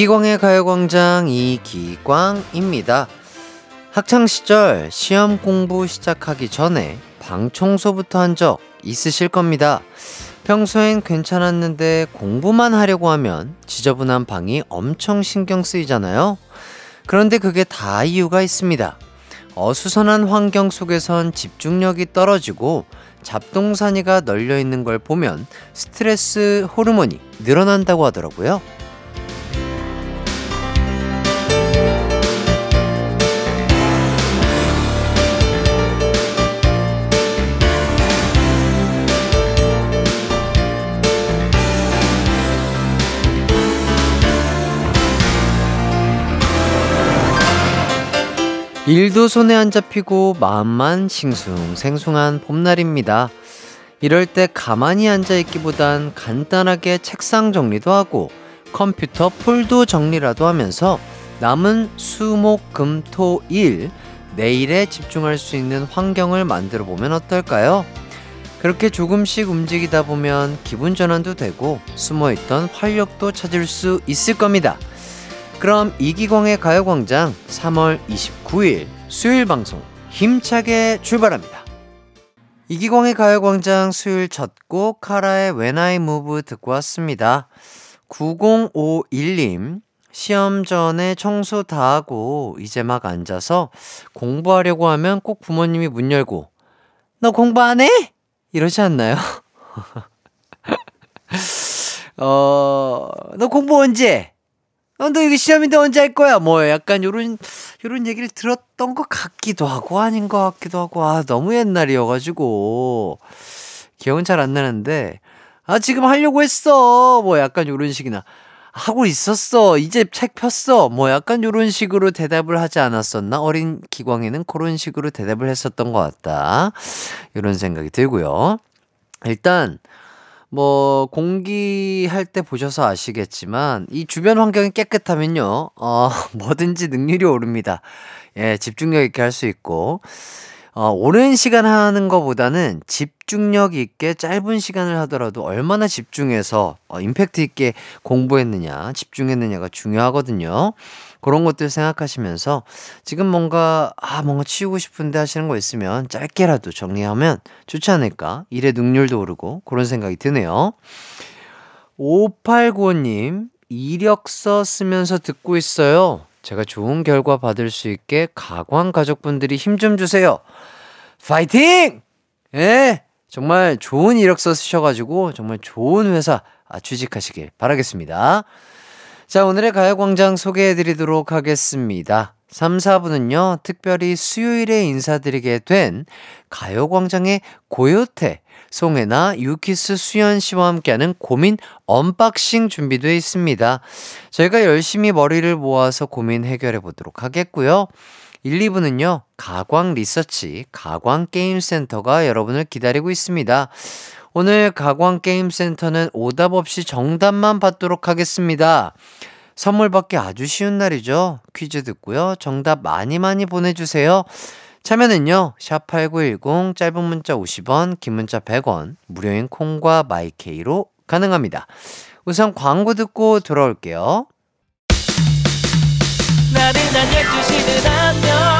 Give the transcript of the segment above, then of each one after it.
이기광의 가요광장 이기광입니다. 학창시절 시험 공부 시작하기 전에 방 청소부터 한 적 있으실 겁니다. 평소엔 괜찮았는데 공부만 하려고 하면 지저분한 방이 엄청 신경 쓰이잖아요. 그런데 그게 다 이유가 있습니다. 어수선한 환경 속에선 집중력이 떨어지고 잡동사니가 널려 있는 걸 보면 스트레스 호르몬이 늘어난다고 하더라고요. 일도 손에 안 잡히고 마음만 싱숭생숭한 봄날입니다. 이럴 때 가만히 앉아 있기보단 간단하게 책상 정리도 하고 컴퓨터 폴도 정리라도 하면서 남은 수, 목, 금, 토, 일 내일에 집중할 수 있는 환경을 만들어 보면 어떨까요? 그렇게 조금씩 움직이다 보면 기분 전환도 되고 숨어 있던 활력도 찾을 수 있을 겁니다. 그럼 이기광의 가요광장 3월 29일 수요일 방송 힘차게 출발합니다. 이기광의 가요광장 수요일 첫 곡 카라의 When I Move 듣고 왔습니다. 9051님 시험 전에 청소 다 하고 이제 막 앉아서 공부하려고 하면 꼭 부모님이 문 열고 너 공부 안 해? 이러지 않나요? 어, 너 공부 언제? 어, 너 이거 시험인데 언제 할 거야? 뭐 약간 요런 요런 얘기를 들었던 것 같기도 하고 아닌 것 같기도 하고. 아 너무 옛날이어가지고. 기억은 잘 안 나는데. 아 지금 하려고 했어. 뭐 약간 요런 식이나. 하고 있었어. 이제 책 폈어. 뭐 약간 요런 식으로 대답을 하지 않았었나? 어린 기광에는 그런 식으로 대답을 했었던 것 같다. 요런 생각이 들고요. 일단 뭐 공기할 때 보셔서 아시겠지만 이 주변 환경이 깨끗하면요. 어, 뭐든지 능률이 오릅니다. 예, 집중력 있게 할 수 있고 어, 오랜 시간 하는 것보다는 집중력 있게 짧은 시간을 하더라도 얼마나 집중해서 어, 임팩트 있게 공부했느냐, 집중했느냐가 중요하거든요. 그런 것들 생각하시면서 지금 뭔가 아 뭔가 치우고 싶은데 하시는 거 있으면 짧게라도 정리하면 좋지 않을까 일의 능률도 오르고 그런 생각이 드네요 5895님 이력서 쓰면서 듣고 있어요 제가 좋은 결과 받을 수 있게 가광 가족분들이 힘 좀 주세요 파이팅! 예 정말 좋은 이력서 쓰셔가지고 정말 좋은 회사 취직하시길 바라겠습니다. 자, 오늘의 가요광장 소개해 드리도록 하겠습니다. 3, 4부는요, 특별히 수요일에 인사드리게 된 가요광장의 고요태, 송해나, 유키스 수현 씨와 함께하는 고민 unboxing 준비되어 있습니다. 저희가 열심히 머리를 모아서 고민 해결해 보도록 하겠고요. 1, 2부는요, 가광 리서치, 가광 게임센터가 여러분을 기다리고 있습니다. 오늘 가광게임센터는 오답 없이 정답만 받도록 하겠습니다. 선물 받기 아주 쉬운 날이죠. 퀴즈 듣고요. 정답 많이 많이 보내주세요. 참여는요, 샵8910, 짧은 문자 50원, 긴 문자 100원, 무료인 콩과 마이케이로 가능합니다. 우선 광고 듣고 돌아올게요. 나른한 12시는 안녕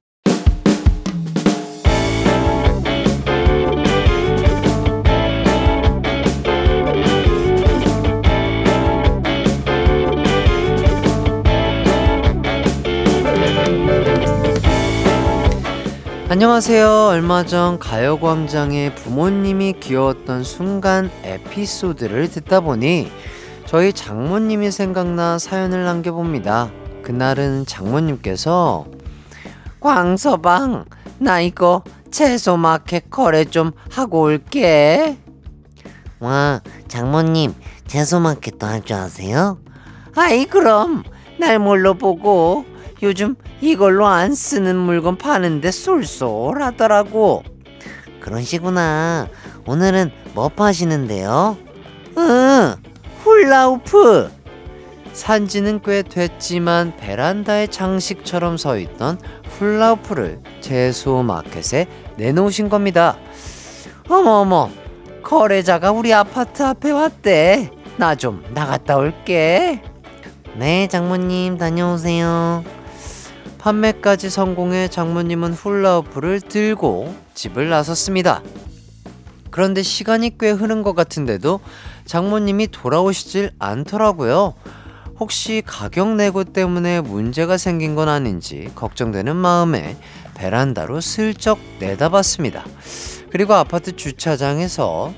안녕하세요. 얼마 전 가요광장에 부모님이 귀여웠던 순간 에피소드를 듣다 보니 저희 장모님이 생각나 사연을 남겨봅니다. 그날은 장모님께서 광서방, 나 이거 채소 마켓 거래 좀 하고 올게. 와, 장모님, 채소 마켓도 할 줄 아세요? 아이, 그럼 날 뭘로 보고 요즘 이걸로 안 쓰는 물건 파는데 쏠쏠하더라고. 그런시구나. 오늘은 뭐 파시는데요? 응, 훌라우프. 산지는 꽤 됐지만 베란다에 장식처럼 서 있던 훌라우프를 채소 마켓에 내놓으신 겁니다. 어머 어머, 거래자가 우리 아파트 앞에 왔대. 나 좀 나갔다 올게. 네, 장모님 다녀오세요. 판매까지 성공해 장모님은 훌라후프를 들고 집을 나섰습니다. 그런데 시간이 꽤 흐른 것 같은데도 장모님이 돌아오시질 않더라고요. 혹시 가격 내고 때문에 문제가 생긴 건 아닌지 걱정되는 마음에 베란다로 슬쩍 내다봤습니다. 그리고 아파트 주차장에서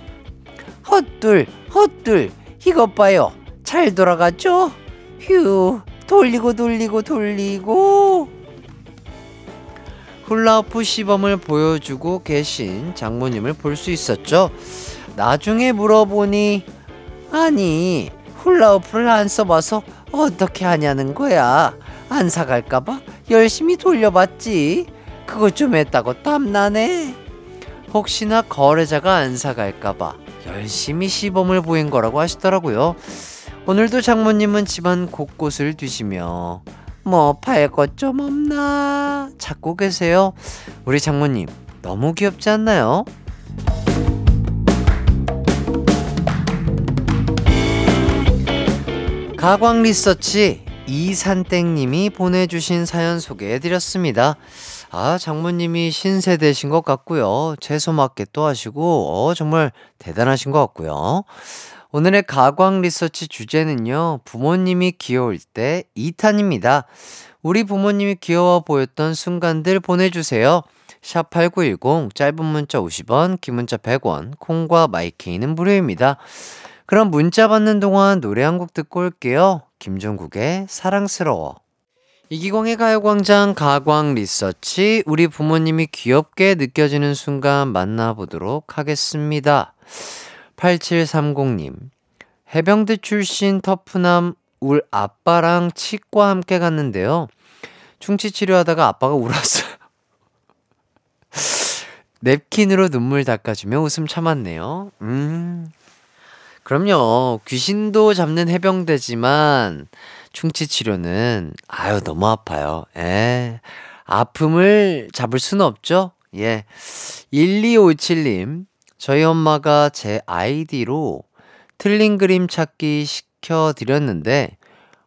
헛둘 헛둘 이것 봐요 잘 돌아갔죠? 휴 돌리고 돌리고 돌리고 훌라후프 시범을 보여주고 계신 장모님을 볼 수 있었죠. 나중에 물어보니 아니 훌라후프를 안 써봐서 어떻게 하냐는 거야. 안 사갈까봐 열심히 돌려봤지. 그것 좀 했다고 땀나네. 혹시나 거래자가 안 사갈까봐 열심히 시범을 보인 거라고 하시더라고요. 오늘도 장모님은 집안 곳곳을 뒤시며 뭐 팔 것 좀 없나 찾고 계세요. 우리 장모님 너무 귀엽지 않나요? 가광 리서치 이산땡님이 보내주신 사연 소개해드렸습니다. 아, 장모님이 신세대신 것 같고요. 채소 마켓도 하시고, 어, 정말 대단하신 것 같고요. 오늘의 가광 리서치 주제는요, 부모님이 귀여울 때 2탄입니다. 우리 부모님이 귀여워 보였던 순간들 보내주세요. 샵8910, 짧은 문자 50원, 긴 문자 100원, 콩과 마이케이는 무료입니다. 그럼 문자 받는 동안 노래 한 곡 듣고 올게요. 김종국의 사랑스러워. 이기광의 가요광장 가광 리서치 우리 부모님이 귀엽게 느껴지는 순간 만나보도록 하겠습니다. 8730님 해병대 출신 터프남 울 아빠랑 치과 함께 갔는데요. 충치 치료하다가 아빠가 울었어요. 냅킨으로 눈물 닦아주며 웃음 참았네요. 음. 그럼요. 귀신도 잡는 해병대지만 충치 치료는 아유 너무 아파요. 예. 아픔을 잡을 수는 없죠. 예. 1257님. 저희 엄마가 제 아이디로 틀린 그림 찾기 시켜 드렸는데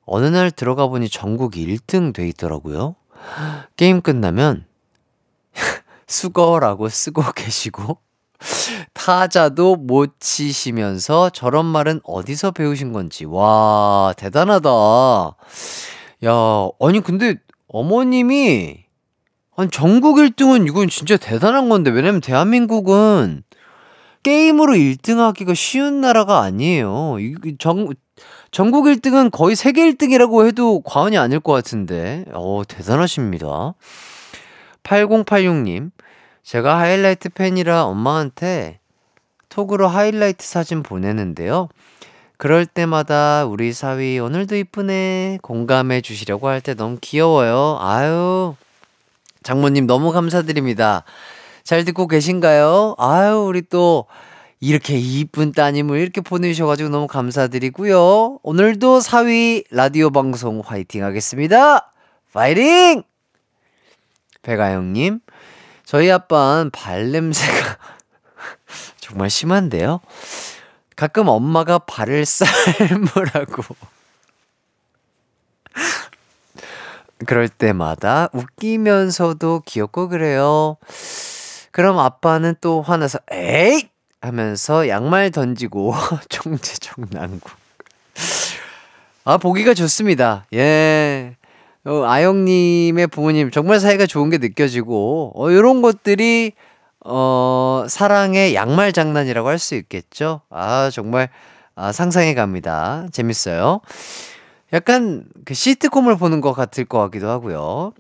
어느 날 들어가 보니 전국 1등 돼 있더라고요. 게임 끝나면 수거라고 쓰고 계시고 타자도 못 치시면서 저런 말은 어디서 배우신 건지. 와, 대단하다. 야, 아니, 근데 어머님이, 아니, 전국 1등은 이건 진짜 대단한 건데, 왜냐면 대한민국은 게임으로 1등 하기가 쉬운 나라가 아니에요. 전, 전국 1등은 거의 세계 1등이라고 해도 과언이 아닐 것 같은데, 어, 대단하십니다. 8086님, 제가 하이라이트 팬이라 엄마한테 톡으로 하이라이트 사진 보내는데요. 그럴 때마다 우리 사위 오늘도 이쁘네 공감해 주시려고 할 때 너무 귀여워요. 아유 장모님 너무 감사드립니다. 잘 듣고 계신가요? 아유 우리 또 이렇게 이쁜 따님을 이렇게 보내주셔가지고 너무 감사드리고요. 오늘도 사위 라디오 방송 화이팅 하겠습니다. 파이팅! 배가영님 저희 아빠는 발냄새가 정말 심한데요. 가끔 엄마가 발을 삶으라고. 그럴 때마다 웃기면서도 귀엽고 그래요. 그럼 아빠는 또 화나서 에이! 하면서 양말 던지고 총체적난구. 아, 보기가 좋습니다. 예. 어, 아영님의 부모님 정말 사이가 좋은 게 느껴지고, 어, 요런 것들이, 어, 사랑의 양말 장난이라고 할 수 있겠죠? 아, 정말, 아, 상상해 갑니다. 재밌어요. 약간 그 시트콤을 보는 것 같을 것 같기도 하고요.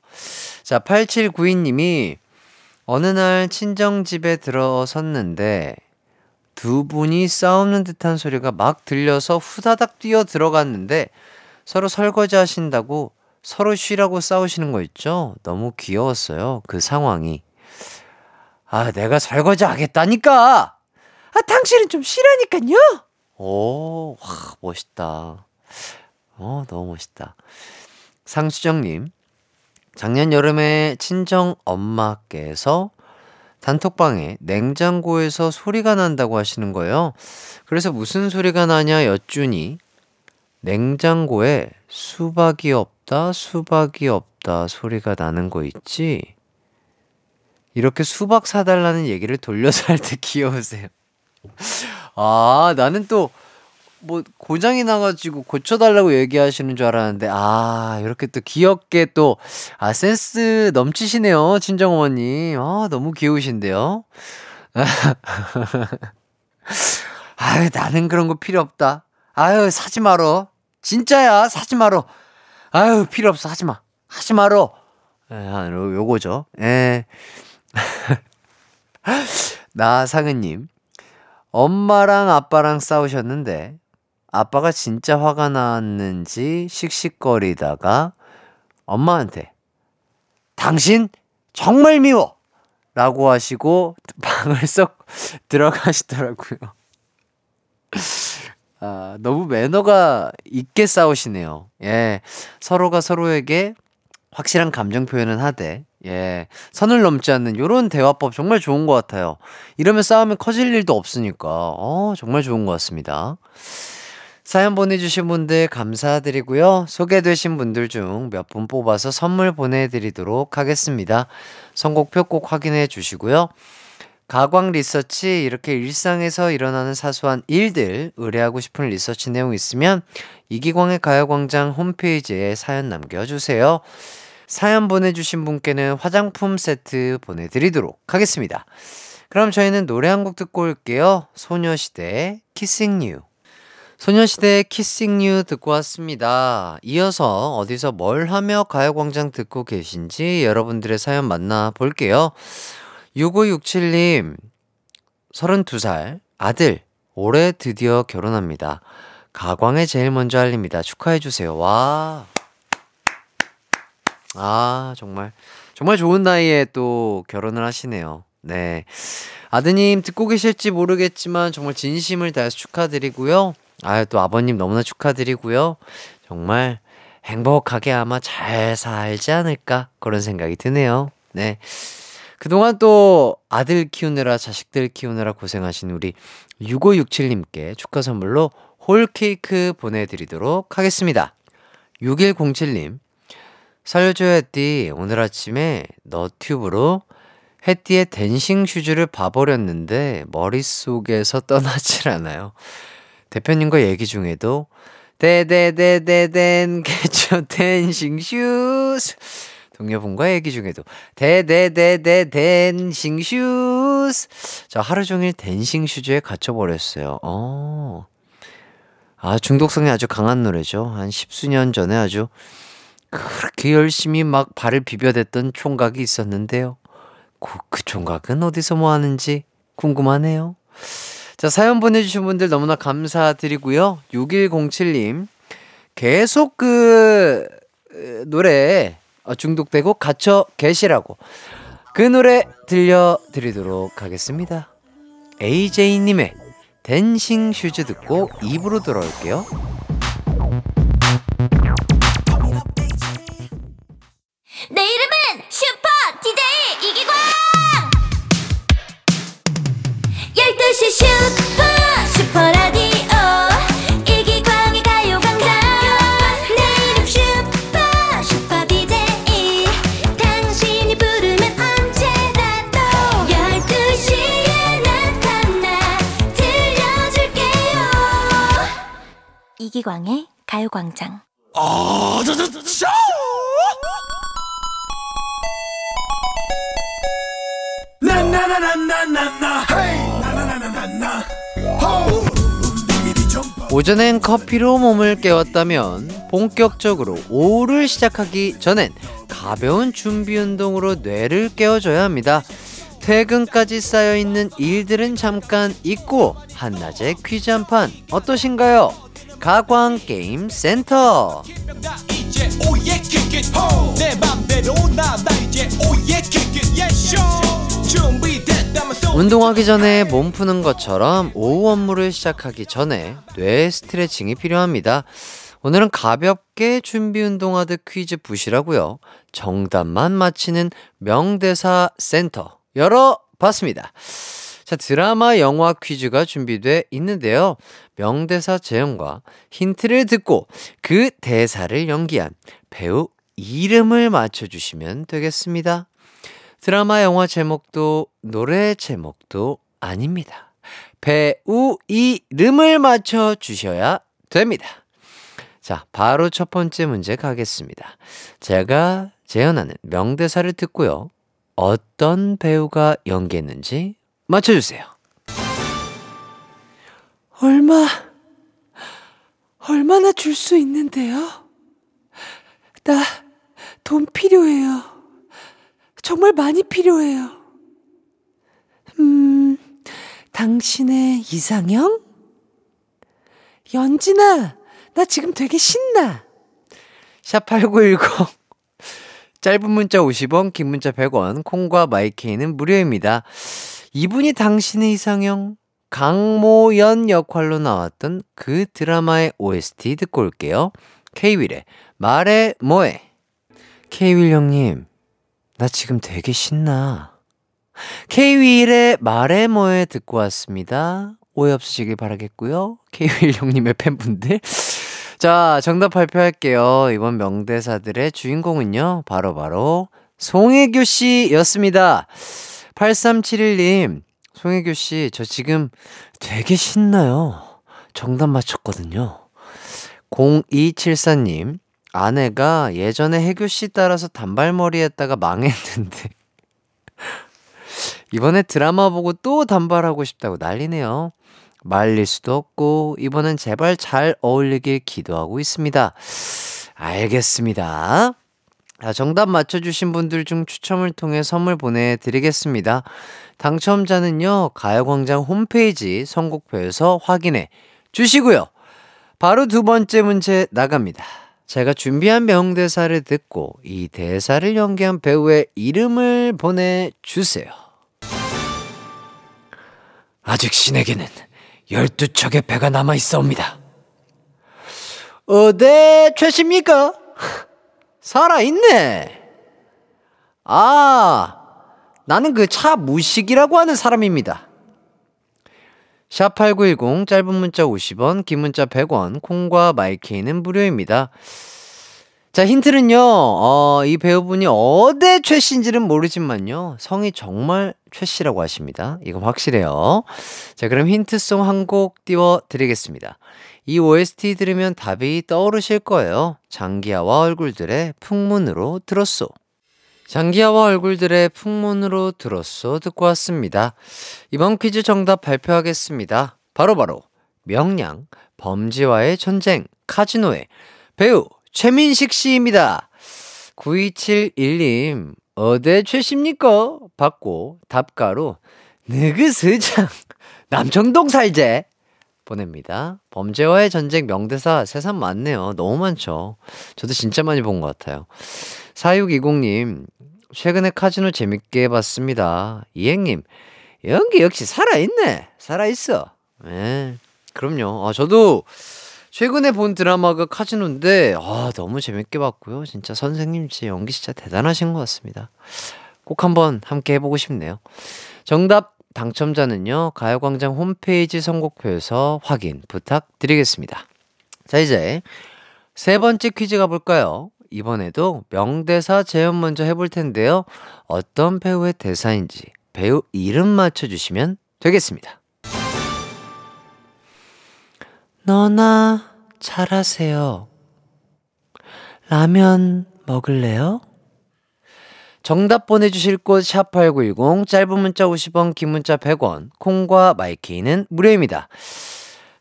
자, 8792님이 어느 날 친정 집에 들어섰는데 두 분이 싸우는 듯한 소리가 막 들려서 후다닥 뛰어 들어갔는데 서로 설거지 하신다고 서로 쉬라고 싸우시는 거 있죠? 너무 귀여웠어요. 그 상황이. 아, 내가 설거지 하겠다니까! 아, 당신은 좀 쉬라니까요! 오, 와, 멋있다. 어, 너무 멋있다. 상수정님, 작년 여름에 친정 엄마께서 단톡방에 냉장고에서 소리가 난다고 하시는 거예요. 그래서 무슨 소리가 나냐 여쭈니 냉장고에 수박이 없다, 수박이 없다 소리가 나는 거 있지? 이렇게 수박 사달라는 얘기를 돌려서 할 때 귀여우세요. 아, 나는 또, 뭐, 고장이 나가지고 고쳐달라고 얘기하시는 줄 알았는데, 아, 이렇게 또 귀엽게 또, 아, 센스 넘치시네요, 친정 어머님. 아, 너무 귀여우신데요? 아유, 나는 그런 거 필요 없다. 아유, 사지 마러. 진짜야, 사지 마러. 아유, 필요 없어, 하지 마. 하지 마러. 예, 요거죠. 예. 나상은님, 엄마랑 아빠랑 싸우셨는데, 아빠가 진짜 화가 났는지 씩씩거리다가 엄마한테, 당신 정말 미워! 라고 하시고 방을 쏙 들어가시더라고요. 아, 너무 매너가 있게 싸우시네요. 예. 서로가 서로에게 확실한 감정 표현은 하되, 예. 선을 넘지 않는 요런 대화법 정말 좋은 것 같아요. 이러면 싸움이 커질 일도 없으니까, 어, 정말 좋은 것 같습니다. 사연 보내주신 분들 감사드리고요. 소개되신 분들 중 몇 분 뽑아서 선물 보내드리도록 하겠습니다. 선곡표 꼭 확인해 주시고요. 가광 리서치 이렇게 일상에서 일어나는 사소한 일들 의뢰하고 싶은 리서치 내용 있으면 이기광의 가요광장 홈페이지에 사연 남겨주세요. 사연 보내주신 분께는 화장품 세트 보내드리도록 하겠습니다. 그럼 저희는 노래 한 곡 듣고 올게요. 소녀시대 Kissing You. 소녀시대의 Kissing You 듣고 왔습니다. 이어서 어디서 뭘 하며 가요광장 듣고 계신지 여러분들의 사연 만나볼게요. 6567님, 32살, 아들, 올해 드디어 결혼합니다. 가광에 제일 먼저 알립니다. 축하해주세요. 와. 아, 정말, 정말 좋은 나이에 또 결혼을 하시네요. 네. 아드님 듣고 계실지 모르겠지만 정말 진심을 다해서 축하드리고요. 아, 또 아버님 너무나 축하드리고요. 정말 행복하게 아마 잘 살지 않을까 그런 생각이 드네요. 네. 그동안 또 아들 키우느라 자식들 키우느라 고생하신 우리 6567님께 축하 선물로 whole 케이크 보내드리도록 하겠습니다. 6107님, 살려줘요 햇디. 오늘 아침에 너튜브로 햇디의 Dancing Shoes를 봐버렸는데 머릿속에서 떠나질 않아요. 대표님과 얘기 중에도 데데데데덴 개처 Dancing Shoes 동료분과 얘기 중에도 데데데데 Dancing Shoes 저 하루 종일 Dancing Shoes에 갇혀버렸어요. 어. 아 중독성이 아주 강한 노래죠. 한 십수년 전에 아주 그렇게 열심히 막 발을 비벼댔던 총각이 있었는데요. 그, 그 총각은 어디서 뭐 하는지 궁금하네요. 자, 사연 보내주신 분들 너무나 감사드리고요. 6107님, 계속 그, 노래 어, 중독되고 갇혀 계시라고. 그 노래 들려드리도록 하겠습니다. AJ님의 Dancing Shoes 듣고 2부로 돌아올게요. 가요광장 오전엔 커피로 몸을 깨웠다면 본격적으로 오후를 시작하기 전엔 가벼운 준비 운동으로 뇌를 깨워줘야 합니다. 퇴근까지 쌓여있는 일들은 잠깐 잊고 한낮에 퀴즈 한 판 어떠신가요? 가광 게임 센터. 운동하기 전에 몸 푸는 것처럼 오후 업무를 시작하기 전에 뇌 스트레칭이 필요합니다. 오늘은 가볍게 준비 운동하듯 퀴즈 푸시라고요. 정답만 맞히는 명대사 센터 열어봤습니다. 자, 드라마 영화 퀴즈가 준비돼 있는데요. 명대사 재현과 힌트를 듣고 그 대사를 연기한 배우 이름을 맞춰주시면 되겠습니다. 드라마 영화 제목도 노래 제목도 아닙니다. 배우 이름을 맞춰주셔야 됩니다. 자, 바로 첫 번째 문제 가겠습니다. 제가 재현하는 명대사를 듣고요. 어떤 배우가 연기했는지 맞춰주세요. 얼마, 얼마나 줄 수 있는데요? 나 돈 필요해요. 정말 많이 필요해요. 음, 당신의 이상형? 연진아, 나 지금 되게 신나. 샵8910. 짧은 문자 50원, 긴 문자 100원, 콩과 마이케이는 무료입니다. 이분이 당신의 이상형 강모연 역할로 나왔던 그 드라마의 OST 듣고 올게요. 케이윌의 말해 뭐해. 케이윌 형님, 나 지금 되게 신나. 케이윌의 말해 뭐해 듣고 왔습니다. 오해 없으시길 바라겠고요. 케이윌 형님의 팬분들. 자, 정답 발표할게요. 이번 명대사들의 주인공은요, 바로바로 바로 송혜교 씨였습니다. 8371님, 송혜교 씨, 저 지금 되게 신나요. 정답 맞췄거든요. 0274님, 아내가 예전에 혜교 씨 따라서 단발머리 했다가 망했는데, 이번에 드라마 보고 또 단발하고 싶다고 난리네요. 말릴 수도 없고, 이번엔 제발 잘 어울리길 기도하고 있습니다. 알겠습니다. 자, 정답 맞춰주신 분들 중 추첨을 통해 선물 보내드리겠습니다. 당첨자는요, 가요광장 홈페이지 선곡표에서 확인해 주시고요. 바로 두 번째 문제 나갑니다. 제가 준비한 명대사를 듣고 이 대사를 연기한 배우의 이름을 보내주세요. 아직 신에게는 12척의 배가 남아있사옵니다. 어데 최십니까? 살아있네. 아, 나는 그 차 무식이라고 하는 사람입니다. 샵8910 짧은 문자 50원, 긴 문자 100원, 콩과 마이케이는 무료입니다. 자, 힌트는요, 어, 이 배우분이 어디 최 씨인지는 모르지만요, 성이 정말 최 씨라고 하십니다. 이건 확실해요. 자, 그럼 힌트송 한 곡 띄워드리겠습니다. 이 OST 들으면 답이 떠오르실 거예요. 장기하와 얼굴들의 풍문으로 들었소. 장기하와 얼굴들의 풍문으로 들었소 듣고 왔습니다. 이번 퀴즈 정답 발표하겠습니다. 바로바로 바로 명량 범지와의 전쟁 카지노의 배우 최민식 씨입니다. 9271님 어디 최십니까? 받고 답가로 느그스장 남청동 살제 보냅니다. 범죄와의 전쟁 명대사 세상 많네요. 너무 많죠. 저도 진짜 많이 본 것 같아요. 4620님, 최근에 카지노 재밌게 봤습니다. 이행님, 연기 역시 살아있네. 살아있어. 네, 그럼요. 아, 저도 최근에 본 드라마가 카지노인데, 아, 너무 재밌게 봤고요. 진짜 선생님, 제 연기 진짜 대단하신 것 같습니다. 꼭 한번 함께 해보고 싶네요. 정답 당첨자는요, 가요광장 홈페이지 선곡표에서 확인 부탁드리겠습니다. 자, 이제 세 번째 퀴즈 가볼까요? 이번에도 명대사 재현 먼저 해볼 텐데요. 어떤 배우의 대사인지 배우 이름 맞춰주시면 되겠습니다. 너나 잘하세요. 라면 먹을래요? 정답 보내주실 곳 샵8910 짧은 문자 50원 긴 문자 100원 콩과 마이케이는 무료입니다.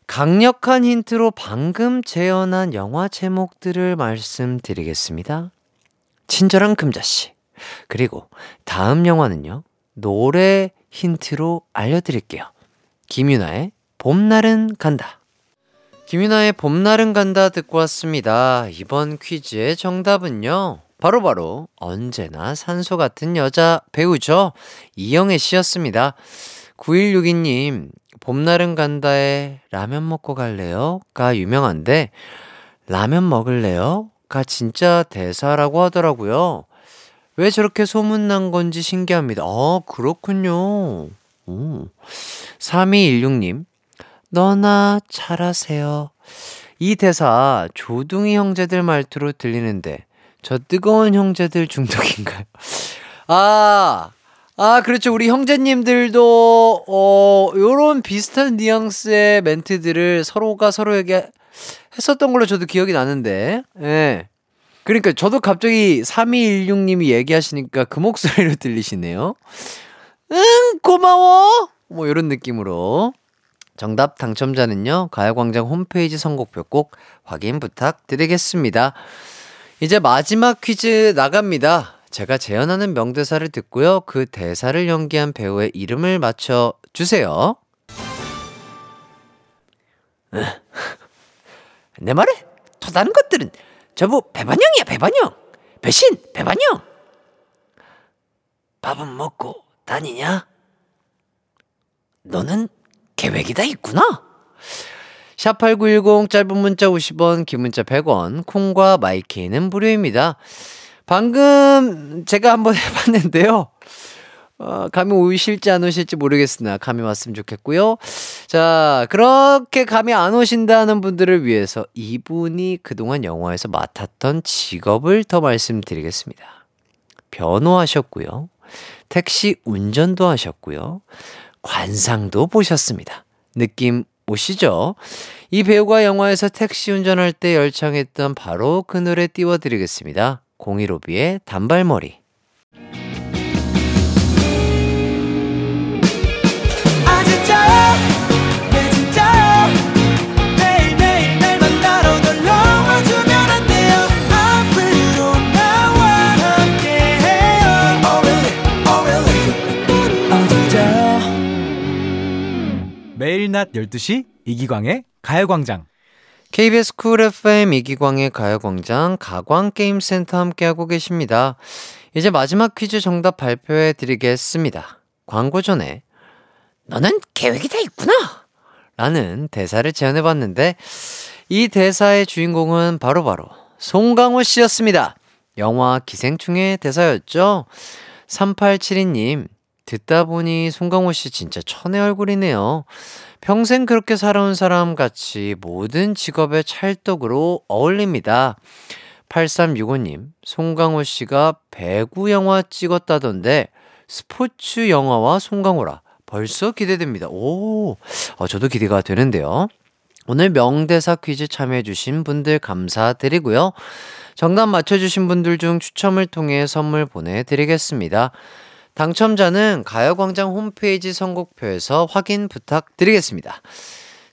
강력한 힌트로 방금 재현한 영화 제목들을 말씀드리겠습니다. 친절한 금자씨 그리고 다음 영화는요 노래 힌트로 알려드릴게요. 김윤아의 봄날은 간다. 김윤아의 봄날은 간다 듣고 왔습니다. 이번 퀴즈의 정답은요. 바로바로 바로 언제나 산소 같은 여자 배우죠. 이영애 씨였습니다. 9162님, 봄날은 간다에 라면 먹고 갈래요? 가 유명한데, 라면 먹을래요? 가 진짜 대사라고 하더라고요. 왜 저렇게 소문난 건지 신기합니다. 아, 그렇군요. 오. 3216님, 너나 잘하세요. 이 대사 조둥이 형제들 말투로 들리는데, 저 뜨거운 형제들 중독인가요? 아, 아, 그렇죠. 우리 형제님들도, 어, 요런 비슷한 뉘앙스의 멘트들을 서로가 서로에게 했었던 걸로 저도 기억이 나는데, 예. 그러니까 저도 갑자기 3216님이 얘기하시니까 그 목소리로 들리시네요. 응, 고마워! 뭐, 이런 느낌으로. 정답 당첨자는요, 가요광장 홈페이지 선곡표 꼭 확인 부탁드리겠습니다. 이제 마지막 퀴즈 나갑니다. 제가 재현하는 명대사를 듣고요. 그 대사를 연기한 배우의 이름을 맞춰 주세요. 내더 다른 것들은 저부 배반영이야 배반영 배신 배반영 밥은 먹고 다니냐? 너는 계획이 다 있구나. 샵8910 짧은 문자 50원, 긴 문자 100원, 콩과 마이케이는 무료입니다. 방금 제가 한번 해봤는데요. 어, 감이 오실지 안 오실지 모르겠으나 감이 왔으면 좋겠고요. 자, 그렇게 감이 안 오신다는 분들을 위해서 이분이 그동안 영화에서 맡았던 직업을 더 말씀드리겠습니다. 변호하셨고요. 택시 운전도 하셨고요. 관상도 보셨습니다. 느낌 오시죠? 이 배우가 영화에서 택시 운전할 때 열창했던 바로 그 노래 띄워드리겠습니다. 015B의 단발머리. 낮 12시 이기광의 가요광장 KBS 쿨 FM 이기광의 가요광장 가광게임센터 함께하고 계십니다. 이제 마지막 퀴즈 정답 발표해 드리겠습니다. 광고 전에 너는 계획이 다 있구나! 라는 대사를 제안해 봤는데 이 대사의 주인공은 바로바로 송강호 씨였습니다. 영화 기생충의 대사였죠. 3872님, 듣다 보니 송강호 씨 진짜 천의 얼굴이네요. 평생 그렇게 살아온 사람 같이 모든 직업의 찰떡으로 어울립니다. 8365님, 송강호 씨가 배구 영화 찍었다던데 스포츠 영화와 송강호라 벌써 기대됩니다. 오, 어, 저도 기대가 되는데요. 오늘 명대사 퀴즈 참여해주신 분들 감사드리고요. 정답 맞춰주신 분들 중 추첨을 통해 선물 보내드리겠습니다. 당첨자는 가요광장 홈페이지 선곡표에서 확인 부탁드리겠습니다.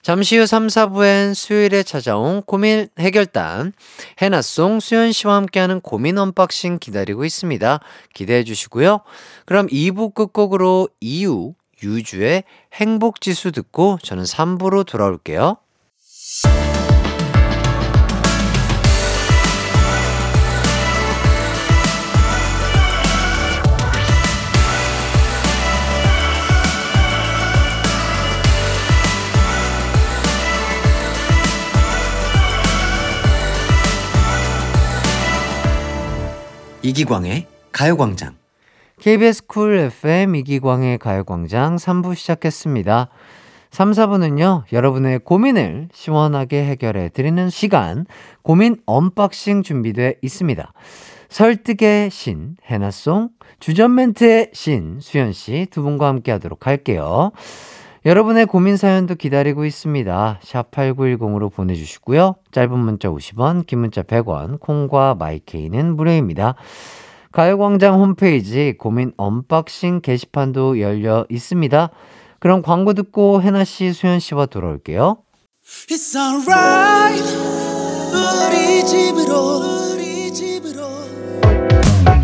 잠시 후 3, 4부엔 수요일에 찾아온 고민 해결단 해나송 수현 씨와 함께하는 고민 unboxing 기다리고 있습니다. 기대해 주시고요. 그럼 2부 끝곡으로 이유 유주의 행복지수 듣고 저는 3부로 돌아올게요. 이기광의 가요광장. KBS 쿨 FM 이기광의 가요광장 3부 시작했습니다. 3, 4부는요, 여러분의 고민을 시원하게 해결해 드리는 시간, 고민 언박싱 준비되어 있습니다. 설득의 신, 해나송, 주접 멘트의 신, 수현씨 두 분과 함께 하도록 할게요. 여러분의 고민 사연도 기다리고 있습니다. 샵 8910으로 보내주시고요. 짧은 문자 50원, 긴 문자 100원, 콩과 마이케이는 무료입니다. 가요광장 홈페이지 고민 언박싱 게시판도 열려 있습니다. 그럼 광고 듣고 해나 씨, 수현씨와 돌아올게요.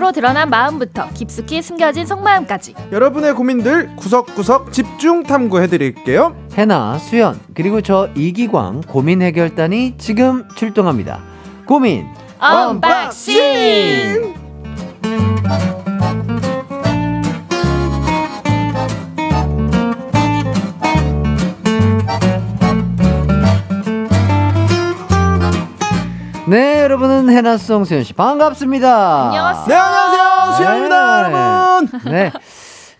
표정으로 드러난 마음부터 깊숙이 숨겨진 속마음까지 여러분의 고민들 구석구석 집중 탐구해드릴게요. 해나, 수현, 그리고 저 이기광 고민 해결단이 지금 출동합니다. 고민 언박싱! 네, 여러분은 해나송 수연 씨 반갑습니다. 안녕하세요. 네, 안녕하세요. 수영입니다, 네. 여러분. 네.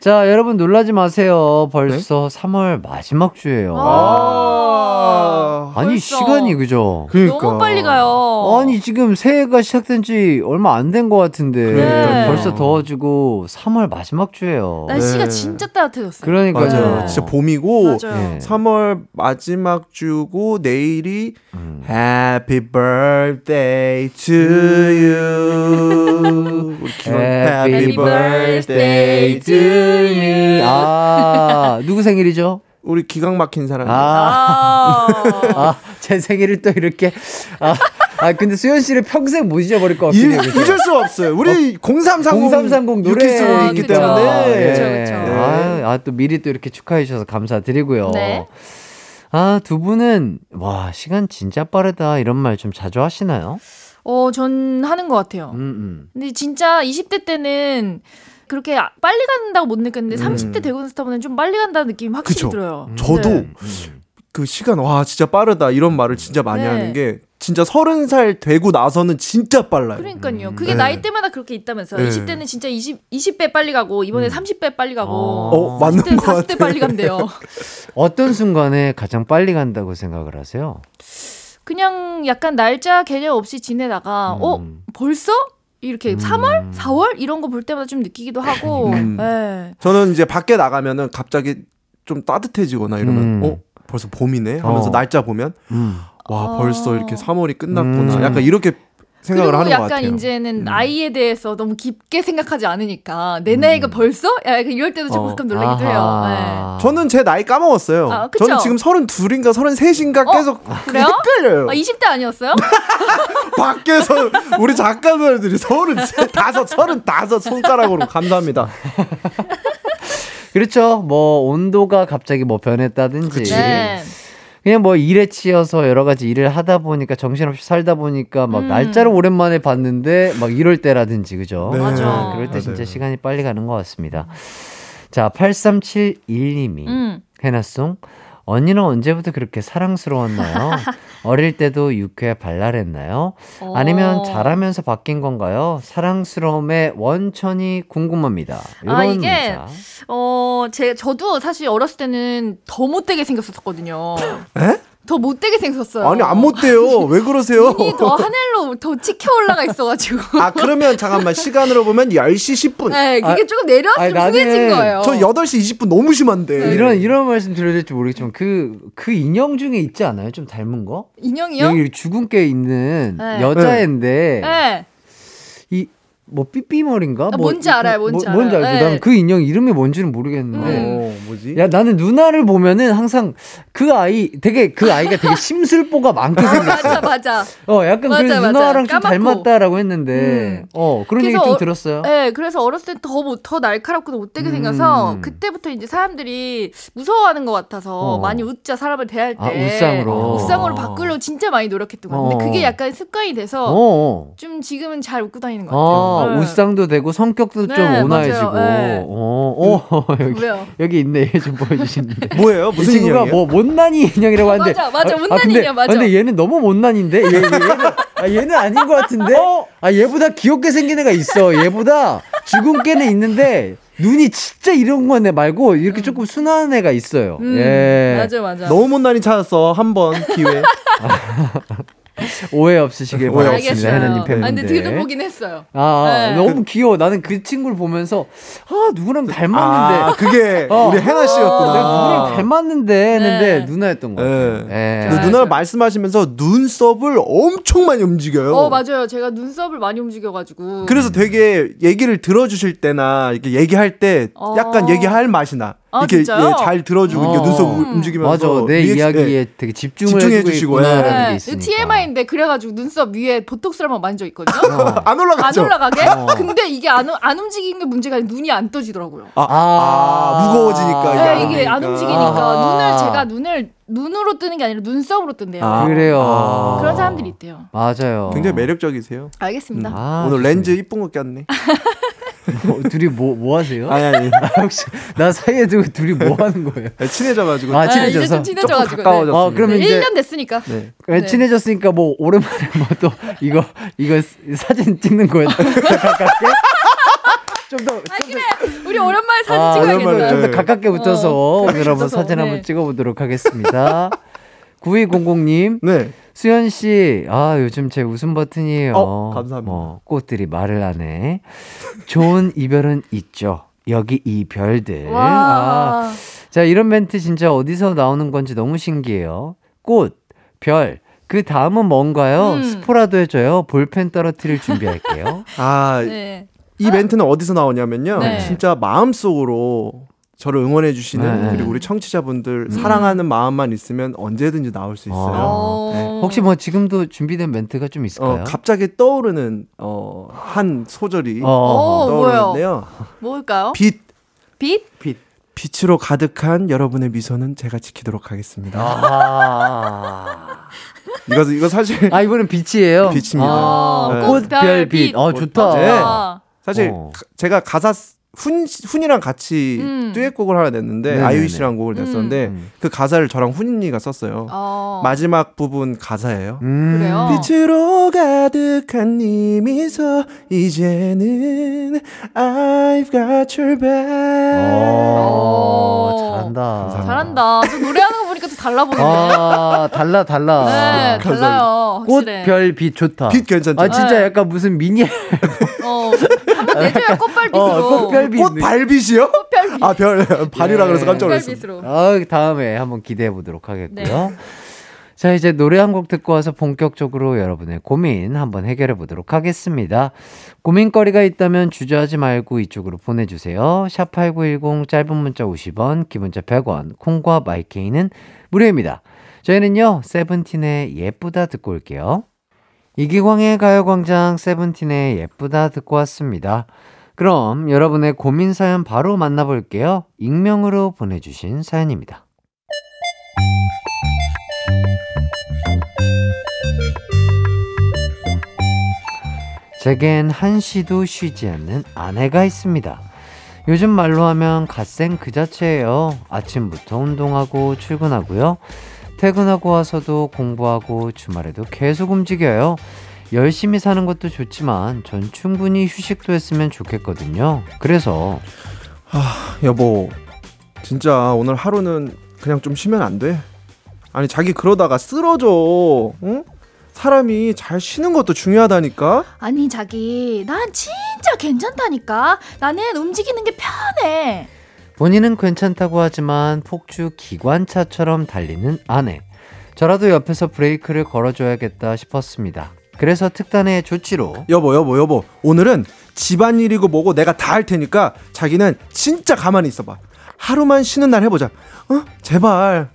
자, 여러분 놀라지 마세요. 벌써 3월 마지막 주예요. 아, 아니, 벌써. 시간이 그죠? 그러니까. 너무 빨리 가요. 아니, 지금 새해가 시작된 지 얼마 안 된 것 같은데 네. 벌써 더워지고 3월 마지막 주예요. 날씨가 네. 진짜 따뜻해졌어요. 그러니까요. 맞아요. 네. 진짜 봄이고 맞아요. 네. 3월 마지막 주고 내일이 음. Happy birthday to you. 우리 기광 Happy birthday to me. 아, 누구 생일이죠? 우리 기강 막힌 사람. 아, 아. 아, 제 생일을 또 이렇게. 아, 아 근데 수현 씨를 평생 못 잊어버릴 것 이, 같긴 해요. 그죠? 잊을 수 없어요. 우리 0330 0330 노래 유키스이기 그쵸. 때문에 그쵸, 예. 그쵸. 아, 아, 또 미리 또 이렇게 축하해 주셔서 감사드리고요. 네. 아, 두 분은 와, 시간 진짜 빠르다 이런 말 좀 자주 하시나요? 어, 전 하는 것 같아요. 음, 음. 근데 진짜 20대 때는 그렇게 아- 빨리 간다고 못 느꼈는데 음. 30대 되고 나서 보면 좀 빨리 간다는 느낌이 확실히 그쵸. 들어요. 저도 네. 그 시간 와 진짜 빠르다 이런 말을 진짜 많이 네. 하는 게 진짜 서른 살 되고 나서는 진짜 빨라요. 그러니까요. 그게 네. 나이 때마다 그렇게 있다면서요. 네. 20대는 진짜 20, 20배 빨리 가고 이번에 30배 빨리 가고 어, 맞는 40대는 것 40대 같아. 빨리 간대요. 어떤 순간에 가장 빨리 간다고 생각을 하세요? 그냥 약간 날짜 개념 없이 지내다가 어 음. 벌써 이렇게 3월, 4월 이런 거 볼 때마다 좀 느끼기도 하고. 음. 네. 저는 이제 밖에 나가면은 갑자기 좀 따뜻해지거나 이러면 음. 어 벌써 봄이네 하면서 어. 날짜 보면 음. 와 아. 벌써 이렇게 3월이 끝났구나 음. 약간 이렇게 생각을 그리고 하는 것 약간 같아요. 이제는 음. 나이에 대해서 너무 깊게 생각하지 않으니까 내 나이가 벌써? 약간 이럴 때도 좀 어. 가끔 놀라기도 해요. 네. 아하. 저는 제 나이 까먹었어요. 아? 저는 지금 32인가 33인가 어? 계속 그래요? 헷갈려요. 아, 20대 아니었어요? 밖에서 우리 작가들이 서른 다섯 서른 다섯 손가락으로 감사합니다. 그렇죠. 뭐 온도가 갑자기 뭐 변했다든지 네. 그냥 뭐 일에 치여서 여러 가지 일을 하다 보니까 정신없이 살다 보니까 막 음. 날짜를 오랜만에 봤는데 막 이럴 때라든지 그죠? 네. 맞아. 아, 그럴 때 맞아요. 진짜 시간이 빨리 가는 것 같습니다. 자, 8371님이 음. 해나송 언니는 언제부터 그렇게 사랑스러웠나요? 어릴 때도 유쾌 발랄했나요? 아니면 어. 자라면서 바뀐 건가요? 사랑스러움의 원천이 궁금합니다. 이런 아, 이게 문자. 어, 제, 저도 사실 어렸을 때는 더 못되게 생겼었거든요. 에? 더 못되게 생겼어요. 아니 안 못돼요. 왜 그러세요? 눈이 더 하늘로 더 찍혀 올라가 있어가지고. 아 그러면 잠깐만 시간으로 보면 10시 10분. 네, 그게 아, 조금 좀 숭해진 나는 거예요. 저 8시 20분 너무 심한데. 이런 이런 말씀 드려야 될지 모르겠지만 그그 인형 중에 있지 않아요? 좀 닮은 거? 인형이요? 여기 주근깨 있는 네. 여자애인데 네. 이뭐 삐삐머리인가? 아, 뭐, 뭔지 알아요, 뭔지 뭐, 뭔지 알아요. 알죠. 네. 난그 인형 이름이 뭔지는 모르겠는데. 어, 뭐지? 야 나는 누나를 보면은 항상 그 아이 되게 그 아이가 되게 심술보가 많게 아, 생겼어. 맞아, 맞아. 어 약간 맞아, 맞아. 누나랑 좀. 닮았다라고 했는데 음. 어 그런 얘기 좀 어- 들었어요. 네, 그래서 어렸을 때더더 날카롭고 못되게 음. 생겨서 그때부터 이제 사람들이 무서워하는 것 같아서 어. 많이 웃자 사람을 대할 때 아, 웃상으로. 웃상으로 바꾸려고 진짜 많이 노력했던 것. 근데 어. 그게 약간 습관이 어. 돼서 어. 좀 지금은 잘 웃고 다니는 것 어, 같아요. 네. 웃상도 되고 성격도 좀 네, 온화해지고. 맞아요. 네. 어, 어, 여기 왜요? 여기 있네. 얘 좀 보여주시는데. 뭐예요? 이 무슨 친구가 인형이에요? 뭐 못난이 인형이라고 하는데 맞아, 맞아, 아, 못난이 근데, 인형, 맞아. 아, 근데 얘는 너무 못난인데 얘, 얘, 얘는 아, 얘는 아닌 것 같은데 아 얘보다 귀엽게 생긴 애가 있어 얘보다 주근깨는 있는데 눈이 진짜 이런 거네 말고 이렇게 조금 순한 애가 있어요 음, 예 맞아, 맞아. 너무 못난이 찾았어 한 번 기회. 오해 없으시길 바라겠습니다 알겠어요. 해나님 아, 팬인데 근데 들어보긴 했어요. 아 네. 너무 귀여워 나는 그 친구를 보면서 아 누구랑 닮았는데 아 그게 어. 우리 해나 씨였구나. 내가 누구랑 닮았는데 했는데 네. 누나였던 거 예. 같아요 예. 근데 누나 말씀하시면서 눈썹을 엄청 많이 움직여요. 어, 맞아요. 제가 눈썹을 많이 움직여가지고. 그래서 되게 얘기를 들어주실 때나 이렇게 얘기할 때 어. 약간 얘기할 맛이 나. 아, 이렇게 진짜요? 예, 잘 들어주고 어. 눈썹 음. 움직이면서 맞아. 내 리액션- 이야기에 예. 되게 집중을 집중해 해주고 주시고, 있구나라는 예. 게 네. TMI인데 그래가지고 눈썹 위에 보톡스를 한번 만져 있거든요. 어. 안 올라가죠. 안 올라가게? 어. 근데 이게 안, 안 움직이는 게 문제가 아니라 눈이 안 떠지더라고요. 아, 아, 무거워지니까 이게 네, 안 이게 안 움직이니까. 움직이니까 아하. 눈을 제가 눈을 눈으로 뜨는 게 아니라 눈썹으로 뜬대요. 아. 그래요. 아. 그런 사람들이 있대요. 맞아요. 굉장히 매력적이세요. 알겠습니다. 아, 오늘. 렌즈 이쁜 거 꼈네. 뭐, 둘이 뭐, 뭐 하세요? 아니 아니. 혹시 나 사이에 두고 둘이 뭐 하는 거예요? 친해져가지고. 아, 아, 친해져서? 좀 친해져가지고. 조금 가까워졌어요. 어, 그러면 네. 이제 1년 됐으니까. 네. 그래, 네. 친해졌으니까 뭐 오랜만에 뭐 또 이거 이거 사진 찍는 거에 가깝게 좀더 아 그래. 우리 오랜만에 사진 아, 찍어야겠다. 오랜만에. 좀더 네. 가깝게 붙어서 어, 오늘 한번 붙어서, 사진 네. 한번 찍어보도록 하겠습니다. 9200님, 네. 수현 씨, 아 요즘 제 웃음 버튼이에요. 어, 감사합니다. 뭐, 꽃들이 말을 하네. 좋은 이별은 있죠. 여기 이 별들. 아, 와. 자, 이런 멘트 진짜 어디서 나오는 건지 너무 신기해요. 꽃, 별. 그 다음은 뭔가요? 음. 스포라도 해줘요. 볼펜 떨어뜨릴 준비할게요. 아, 네. 이 멘트는 어디서 나오냐면요. 네. 진짜 마음속으로 저를 응원해 주시는 네. 그리고 우리 청취자분들 사랑하는 마음만 있으면 언제든지 나올 수 있어요. 어. 네. 혹시 뭐 지금도 준비된 멘트가 좀 있을까요? 어, 갑자기 떠오르는 어, 한 소절이 어. 어, 떠오르는데요. 뭘까요? 빛, 빛? 빛으로 가득한 여러분의 미소는 제가 지키도록 하겠습니다. 아, 이거 이거 사실 아 이거는 빛이에요. 빛입니다. 어, 네. 꽃, 별, 빛. 어, 좋다. 네. 아, 사실 어. 가- 제가 가사 쓰- 훈 훈이랑 같이 음. 듀엣곡을 하나 냈는데 네네네. 아이유 씨랑 곡을 냈었는데 음. 그 가사를 저랑 훈이가 썼어요. 어. 마지막 부분 가사예요. 음. 그래요? 빛으로 가득한 네 미소 이제는 I've got your back. 어, 어. 잘한다. 잘한다. 또 노래하는 거 보니까 또 달라 보이는데. 아, 달라, 달라. 네, 달라요. 꽃, 확실해. 별, 빛 좋다. 빛 괜찮죠? 아, 진짜 네. 약간 무슨 미니, 어, 내줘요, 꽃발빛으로. 어, 꽃별빛. 꽃 발빛이요? 꽃별빛. 아, 별 발이라 그래서 깜짝 놀랐어요. 꽃별빛으로. 아, 다음에 한번 기대해 보도록 하겠고요. 네. 자, 이제 노래 한 곡 듣고 와서 본격적으로 여러분의 고민 한번 해결해 보도록 하겠습니다. 고민거리가 있다면 주저하지 말고 이쪽으로 보내주세요. 샵8910 짧은 문자 50원, 긴 문자 100원, 콩과 마이케이는 무료입니다. 저희는요, 세븐틴의 예쁘다 듣고 올게요. 이기광의 가요광장 세븐틴의 예쁘다 듣고 왔습니다. 그럼 여러분의 고민 사연 바로 만나볼게요. 익명으로 보내주신 사연입니다. 제겐 한시도 쉬지 않는 아내가 있습니다. 요즘 말로 하면 갓생 그 자체예요. 아침부터 운동하고 출근하고요. 퇴근하고 와서도 공부하고 주말에도 계속 움직여요. 열심히 사는 것도 좋지만 전 충분히 휴식도 했으면 좋겠거든요. 그래서 여보, 진짜 오늘 하루는 그냥 좀 쉬면 안 돼? 아니 자기 그러다가 쓰러져. 응? 사람이 잘 쉬는 것도 중요하다니까. 아니, 자기, 난 진짜 괜찮다니까. 나는 움직이는 게 편해. 본인은 괜찮다고 하지만 폭주 기관차처럼 달리는 아내. 저라도 옆에서 브레이크를 걸어줘야겠다 싶었습니다. 그래서 특단의 조치로 여보, 여보, 여보. 오늘은 집안일이고 뭐고 내가 다 할 테니까 자기는 진짜 가만히 있어봐. 하루만 쉬는 날 해보자. 어? 제발.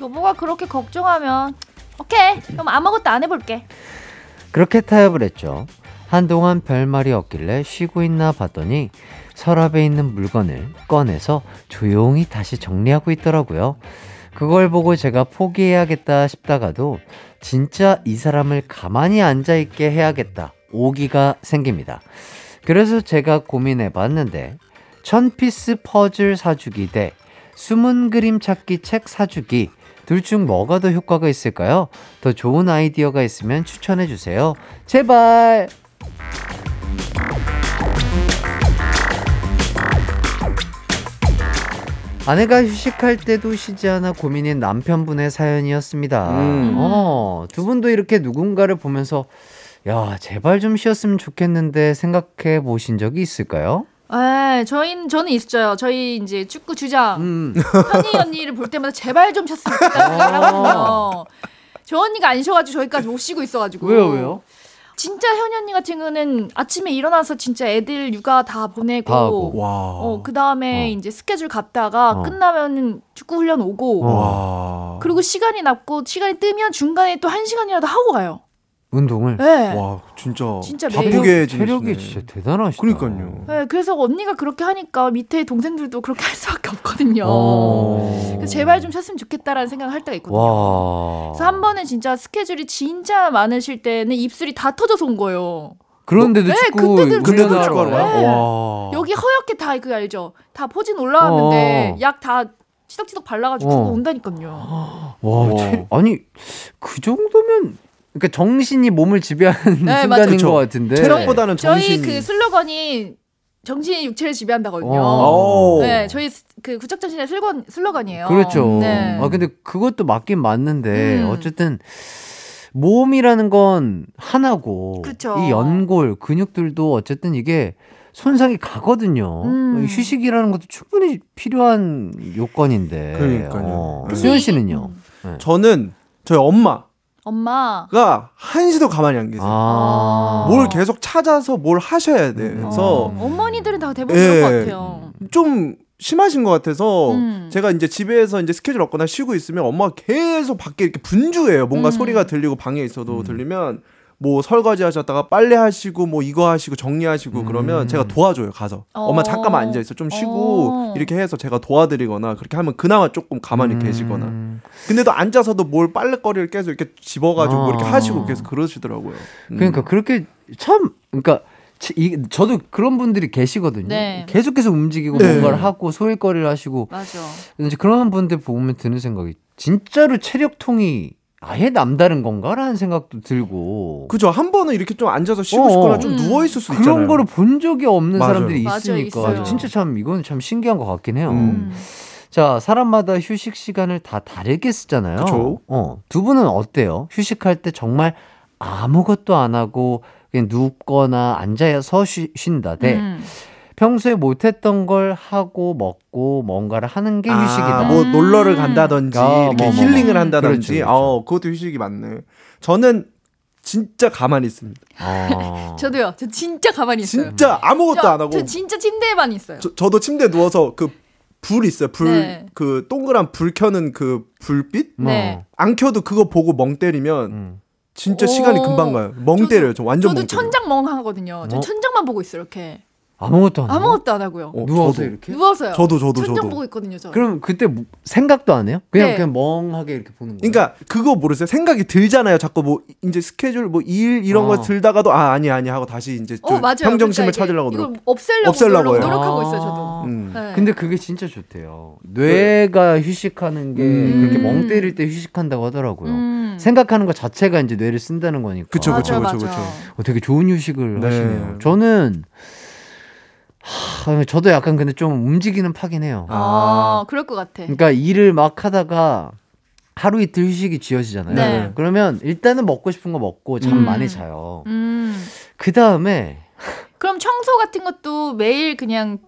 여보가 그렇게 걱정하면. 오케이. 그럼 아무것도 안 해볼게. 그렇게 타협을 했죠. 한동안 별말이 없길래 쉬고 있나 봤더니 서랍에 있는 물건을 꺼내서 조용히 다시 정리하고 있더라고요. 그걸 보고 제가 포기해야겠다 싶다가도 진짜 이 사람을 가만히 앉아있게 해야겠다. 오기가 생깁니다. 그래서 제가 고민해 봤는데, 천피스 퍼즐 사주기 대 숨은 그림 찾기 책 사주기. 둘 중 뭐가 더 효과가 있을까요? 더 좋은 아이디어가 있으면 추천해 주세요. 제발! 아내가 휴식할 때도 쉬지 않아 고민인 남편분의 사연이었습니다. 음. 어, 두 분도 이렇게 누군가를 보면서 야, 제발 좀 쉬었으면 좋겠는데 생각해 보신 적이 있을까요? 에, 저희는 저는 있어요. 저희 이제 축구 주장 음. 현희 언니를 볼 때마다 제발 좀 쉬었으면 좋겠다 생각을 하거든요. 저 언니가 안 쉬어가지고 저희까지 못 쉬고 있어가지고. 왜요, 왜요? 진짜 현이 언니 같은 경우는 아침에 일어나서 진짜 애들 육아 다 보내고 다 하고. 와. 어, 그 다음에 어. 이제 스케줄 갔다가 어. 끝나면 축구 훈련 오고 어. 와. 그리고 시간이 남고 시간이 뜨면 중간에 또 한 시간이라도 하고 가요. 운동을. 네. 와, 진짜. 진짜. 바쁘게 체력이. 진짜 대단하시다. 그러니까요. 네, 그래서 언니가 그렇게 하니까 밑에 동생들도 그렇게 할 수밖에 없거든요. 어. 그래서 제발 좀 쳤으면 좋겠다라는 생각을 할 때가 있거든요. 와. 그래서 한 번은 진짜 스케줄이 진짜 많으실 때는 입술이 다 터져서 온 거예요. 그런데도 네, 축구 그때도 훈련하러 축구하러 가요? 가요? 네. 와. 여기 허옇게 다 그거 알죠? 다 포진 올라왔는데 어. 약다 치덕치덕 발라가지고 어. 그거 온다니까요. 와, 와. 체- 아니 그 정도면 그러니까 정신이 몸을 지배하는 네, 순간인 맞아요. 것 그쵸. 같은데. 체력보다는 저희 정신이. 그 슬로건이 정신이 육체를 지배한다거든요. 어. 오. 네, 저희 스- 그 구척정신의 슬로건, 슬로건이에요. 그렇죠. 네. 아 근데 그것도 맞긴 맞는데 음. 어쨌든 몸이라는 건 하나고 그쵸. 이 연골 근육들도 어쨌든 이게 손상이 가거든요. 음. 휴식이라는 것도 충분히 필요한 요건인데. 그러니까요. 어. 수현 이- 씨는요? 음. 네. 저는 저희 엄마가 엄마. 한시도 가만히 안 계세요. 아. 뭘 계속 찾아서 뭘 하셔야 돼서 어, 어머니들은 다 대부분 예. 그런 것 같아요. 좀 심하신 것 같아서 음. 제가 이제 집에서 이제 스케줄 없거나 쉬고 있으면 엄마가 계속 밖에 이렇게 분주해요. 뭔가 음. 소리가 들리고 방에 있어도 음. 들리면 뭐 설거지 하셨다가 빨래 하시고 뭐 이거 하시고 정리하시고 음. 그러면 제가 도와줘요 가서 어. 엄마 잠깐만 앉아 있어 좀 쉬고 어. 이렇게 해서 제가 도와드리거나 그렇게 하면 그나마 조금 가만히 음. 계시거나 근데도 앉아서도 뭘 빨래거리를 계속 이렇게 집어가지고 뭐 이렇게 아. 하시고 계속 그러시더라고요. 음. 그러니까 그렇게 참 그러니까 치- 이, 저도 그런 분들이 계시거든요. 네. 계속해서 움직이고 네. 뭔가를 하고 소일거리를 하시고 맞아. 이제 그런 분들 보면 드는 생각이 진짜로 체력통이 아예 남다른 건가라는 생각도 들고 그죠 한 번은 이렇게 좀 앉아서 쉬고 어. 싶거나 좀 음. 누워 있을 수 그런 있잖아요. 거를 본 적이 없는 맞아요. 사람들이 있으니까 있어요. 진짜 참 이건 참 신기한 것 같긴 해요. 음. 음. 자, 사람마다 휴식 시간을 다 다르게 쓰잖아요. 그쵸. 어, 두 분은 어때요? 휴식할 때 정말 아무것도 안 하고 그냥 눕거나 앉아서 쉬, 쉰다. 대 음. 평소에 못했던 걸 하고 먹고 뭔가를 하는 게 휴식이다. 아, 뭐 음. 놀러를 간다든지 아, 이렇게 뭐, 뭐, 힐링을 뭐. 한다든지 그렇죠, 그렇죠. 어 그것도 휴식이 맞네. 저는 진짜 가만히 있습니다. 어. 저도요. 저 진짜 가만히 있어요. 진짜 아무것도 저, 안 하고 저 진짜 침대에만 있어요. 저, 저도 침대에 누워서 그 불 있어요. 불 네. 그 동그란 불 켜는 그 불빛 뭐. 네. 안 켜도 그거 보고 멍 때리면 음. 진짜 오. 시간이 금방 가요. 멍 저도- 때려요. 저 완전 저도 멍 때려요. 천장 멍 하거든요. 저 어? 천장만 보고 있어요. 이렇게 아무것도 안 해요? 아무것도 안 하고요. 어, 누워서 저도. 이렇게? 누워서요. 저도 저도 천장 저도. 보고 있거든요. 저. 그럼 그때 뭐- 생각도 안 해요? 그냥 네. 그냥 멍하게 이렇게 보는 거예요? 그러니까 그거 모르세요. 생각이 들잖아요. 자꾸 뭐 이제 스케줄 뭐 일 이런 거 어. 들다가도 아 아니 아니 하고 다시 이제 어 좀 맞아요. 평정심을 그러니까 찾으려고 노력. 이걸 없애려고, 없애려고 노력, 해요. 노력하고 아. 있어요. 저도. 음. 네. 근데 그게 진짜 좋대요. 뇌가 휴식하는 게 음. 그렇게 멍 때릴 때 휴식한다고 하더라고요. 음. 생각하는 것 자체가 이제 뇌를 쓴다는 거니까. 그쵸, 그쵸, 맞아요, 그쵸, 맞아요. 그쵸. 어, 되게 좋은 휴식을 네. 하시네요. 저는 하, 저도 약간 근데 좀 움직이는 파긴 해요. 아, 그럴 것 같아. 그러니까 일을 막 하다가 하루 이틀 휴식이 쥐어지잖아요. 네. 그러면 일단은 먹고 싶은 거 먹고 잠 음. 많이 자요. 음. 그 다음에 그럼 청소 같은 것도 매일 그냥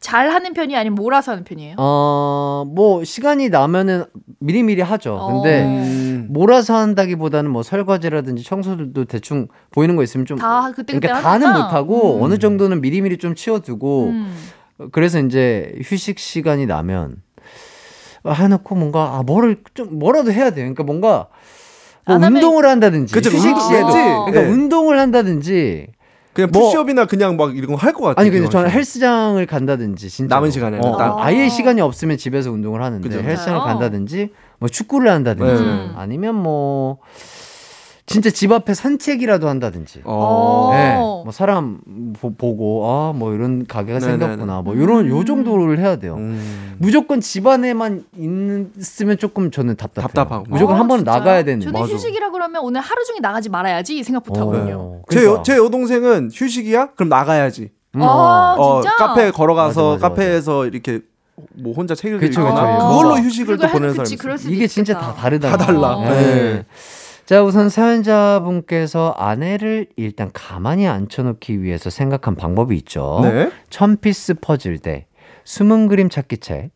잘 하는 편이 아니면 몰아서 하는 편이에요? 어, 뭐 시간이 나면은 미리미리 하죠. 근데 어. 음. 몰아서 한다기보다는 뭐 설거지라든지 청소들도 대충 보이는 거 있으면 좀 다 그때 그때 그러니까 다는. 못 하고 음. 어느 정도는 미리미리 좀 치워두고 음. 그래서 이제 휴식 시간이 나면 해놓고 뭔가 아 뭐를 좀 뭐라도 해야 돼요. 그러니까 뭔가 뭐 운동을 한다든지 그쵸, 휴식 시에도 해야지. 그러니까 네. 운동을 한다든지 그냥 뭐- 푸시업이나 그냥 막 이런 거 할 것 같아요. 아니 근데 저는. 헬스장을 간다든지 진짜 남은 시간에는 어, 딱. 아예 시간이 없으면 집에서 운동을 하는데 그죠. 헬스장을? 간다든지 뭐 축구를 한다든지 네. 아니면 뭐 진짜 집 앞에 산책이라도 한다든지 어. 네, 뭐 사람 보, 고 아 뭐 이런 가게가 네네네. 생겼구나 뭐 이런 요 음. 정도를 해야 돼요. 음. 무조건 집 안에만 있으면 조금 저는 답답해요. 답답하고. 무조건 어, 한 번은? 나가야 되는. 저는 맞아. 휴식이라 그러면 오늘 하루 종일 나가지 말아야지 이 생각부터 어, 하거든요. 제, 그러니까. 여, 제 여동생은 휴식이야? 그럼 나가야지. 음, 아, 어, 진짜? 카페 걸어가서 맞아, 맞아, 카페에서 이렇게 뭐 혼자 책을 읽거나. 그걸로 어. 휴식을 또 보내는 할- 사람이 있어요. 이게 진짜 있겠다. 다 다르다. 다 달라. 네. 자, 우선 사연자분께서 아내를 일단 가만히 앉혀놓기 위해서 생각한 방법이 있죠. 네. 천 피스 퍼즐 대 숨은 그림 찾기 책.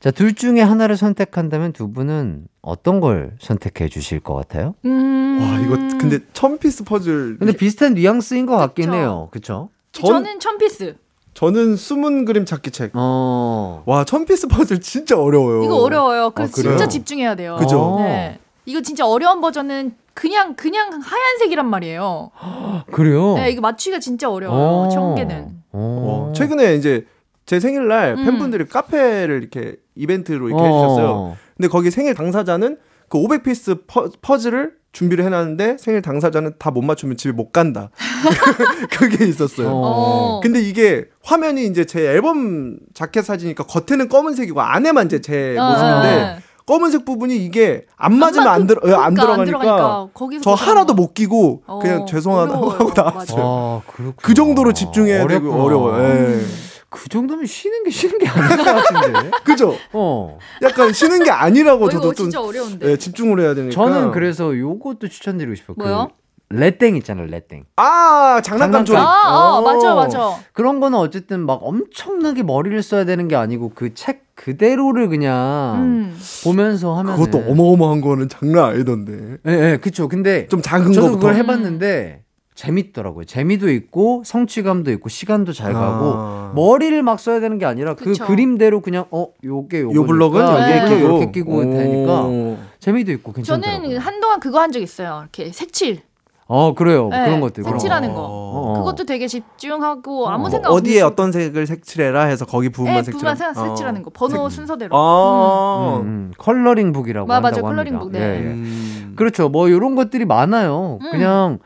자, 둘 중에 하나를 선택한다면 두 분은 어떤 걸 선택해 주실 것 같아요? 음. 와 이거 근데 천 피스 퍼즐. 근데 비슷한 뉘앙스인 것 같긴 그쵸. 해요. 그쵸? 전, 저는 천피스. 저는 숨은 그림 찾기 책. 어. 와, 천 피스 퍼즐 진짜 어려워요. 이거 어려워요. 그래서 아? 진짜 집중해야 돼요. 그죠? 네. 이거 진짜 어려운 버전은 그냥 그냥 하얀색이란 말이에요. 그래요? 네, 이거 맞추기가 진짜 어려워요. 천 개는. 어, 최근에 이제 제 생일날 음. 팬분들이 카페를 이렇게 이벤트로 이렇게 어. 해주셨어요. 근데 거기 생일 당사자는 그 500피스 퍼, 퍼즐을 준비를 해놨는데 생일 당사자는 다 못 맞추면 집에 못 간다. 그게 있었어요. 어. 근데 이게 화면이 이제 제 앨범 자켓 사진이니까 겉에는 검은색이고 안에만 이제 제 어, 모습인데 네. 검은색 부분이 이게 안 맞으면 맞- 안, 들어, 안 그러니까 안 들어가니까, 들어가니까 거기서 저못 하나도. 못 끼고 어, 그냥 죄송하다고 어려워요. 하고 나왔어요. 아. 그 정도로 집중해야 되고 어렵구나. 어려워요. 예. 그 정도면 쉬는 게 쉬는 게 아닌 것 같은데. 그죠? 어. 약간 쉬는 게 아니라고 어, 저도 좀 진짜 어려운데. 예, 집중을 해야 되니까. 저는 그래서 요것도 추천드리고 싶어요. 뭐요? 그 레땡 있잖아요, 레땡. 아 장난감 좀. 아, 어, 어. 맞아, 맞아. 그런 거는 어쨌든 막 엄청나게 머리를 써야 되는 게 아니고 그 책 그대로를 그냥 음. 보면서 하면 그것도 어마어마한 거는 장난 아니던데. 예, 예, 그쵸. 근데 좀 작은 저도 거부터. 그걸 해봤는데 재밌더라고요. 재미도 있고 성취감도 있고 시간도 잘 가고 아. 머리를 막 써야 되는 게 아니라 그 그쵸. 그림대로 그냥 어 요게 요거니까 요 블럭은 여기에 이렇게 끼고. 이렇게 끼고 오. 되니까 재미도 있고 괜찮더라고요. 저는 한동안 그거 한 적 있어요. 이렇게 색칠. 어 그래요 네, 그런 것들 그런 색칠하는 거. 거. 어. 그것도 되게 집중하고 아무 어. 생각 뭐 어디에 없이 어떤 색을 색칠해라 해서 거기 부분만 네, 색칠하는. 부분만 생각 색칠하는 거. 번호 순서대로. 아. 음, 음. 컬러링 북이라고 마- 맞아, 한다고 컬러링 합니다. 북, 네. 예, 예. 음. 그렇죠. 뭐 이런 것들이 많아요. 음. 그냥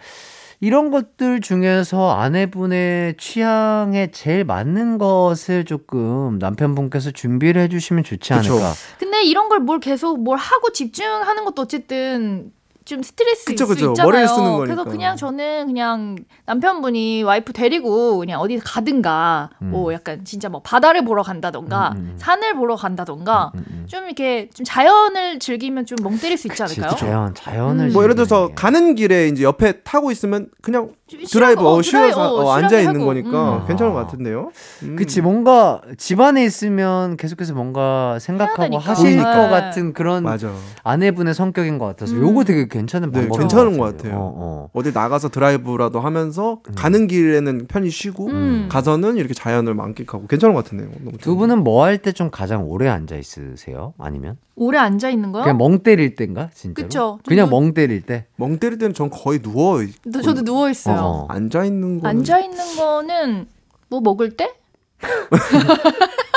이런 것들 중에서 아내분의 취향에 제일 맞는 것을 조금 남편분께서 준비를 해주시면 좋지 그쵸. 않을까. 근데 이런 걸 뭘 계속 뭘 하고 집중하는 것도 어쨌든 좀 스트레스 그쵸, 수 그쵸. 있잖아요. 머리를 쓰는 거니까. 그래서 그냥 저는 그냥 남편분이 와이프 데리고 그냥 어디 가든가 음. 뭐 약간 진짜 뭐 바다를 보러 간다던가 음, 음, 음. 산을 보러 간다던가 음, 음. 좀 이렇게 좀 자연을 즐기면 좀 멍 때릴 수 있지 그치, 않을까요? 자연, 자연을. 음. 뭐 예를 들어서. 가는 길에 이제 옆에 타고 있으면 그냥 좀 드라이브 쉬라고, 어, 쉬어서 어, 어, 앉아 있는. 거니까 음. 괜찮은 것 같은데요. 음. 그치 뭔가 집안에 있으면 계속해서 뭔가 생각하고. 하실 보이니까. 것 같은 그런 맞아. 아내분의 성격인 것 같아서 음. 요거 되게 괜찮은 네, 방법인 괜찮은 것것 같아요. 같아요. 어, 어. 어 디 나가서 드라이브라도 하면서 가는 길에는 편히 쉬고 음. 가서는 이렇게 자연을 만끽하고 괜찮은 것 같은데요. 두 분은 뭐 할 때 좀 가장 오래 앉아 있으세요? 아니면 오래 앉아 있는 거요? 그냥 멍 때릴 때인가 진짜로? 그쵸. 그냥 멍 때릴 때. 멍 때릴 때는 전 거의 누워 있- 너- 저도 누워 있어요. 어. 앉아 있는 거 앉아 있는 거는 뭐 먹을 때?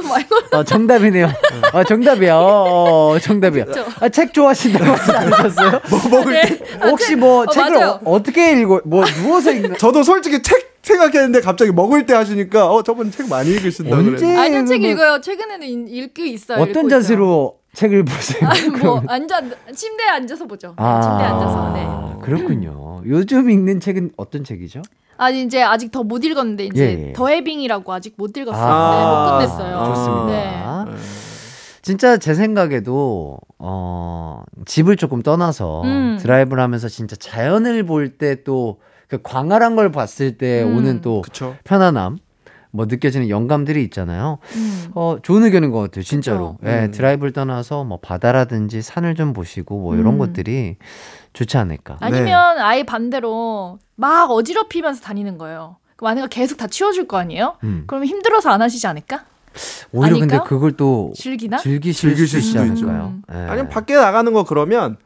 그 말고 아 정답이네요. 아 정답이야. 어, 어, 정답이야. 그쵸. 아책 좋아하신다고 하지 않으셨어요? 뭐 먹을 때 혹시 뭐 어, 책을 맞아요. 어, 떻게 읽어? 뭐 누워서 읽는? 저도 솔직히 책 생각했는데 갑자기 먹을 때 하시니까 어 저분 책 많이 읽으신다? 그래. 아니요 책 읽어요. 최근에는 읽- 읽고 있어요. 읽고 어떤 있어요. 자세로 책을 보세요? 아니, 뭐 앉아 침대에 앉아서 보죠. 네, 침대에 앉아서. 네. 그렇군요. 요즘 읽는 책은 어떤 책이죠? 아니 이제 아직 더 못 읽었는데 이제 예, 예. 더 해빙이라고 아직 못 읽었어요. 아, 네, 못 끝냈어요. 좋습니다. 네. 네. 진짜 제 생각에도 어 집을 조금 떠나서 음. 드라이브를 하면서 진짜 자연을 볼 때 또 그 광활한 걸 봤을 때 음. 오는 또 그쵸. 편안함 뭐 느껴지는 영감들이 있잖아요. 음. 어 좋은 의견인 것 같아요, 진짜로. 예, 음. 드라이브를 떠나서 뭐 바다라든지 산을 좀 보시고 뭐 이런 음. 것들이 좋지 않을까. 아니면 아예 반대로 막 어지럽히면서 다니는 거예요. 그럼 아내가 계속 다 치워줄 거 아니에요? 음. 그러면 힘들어서 안 하시지 않을까? 오히려 근데 아닐까요? 그걸 또 즐기나? 즐기실, 즐기실 수 있지. 않을까요? 예. 아니면 밖에 나가는 거 그러면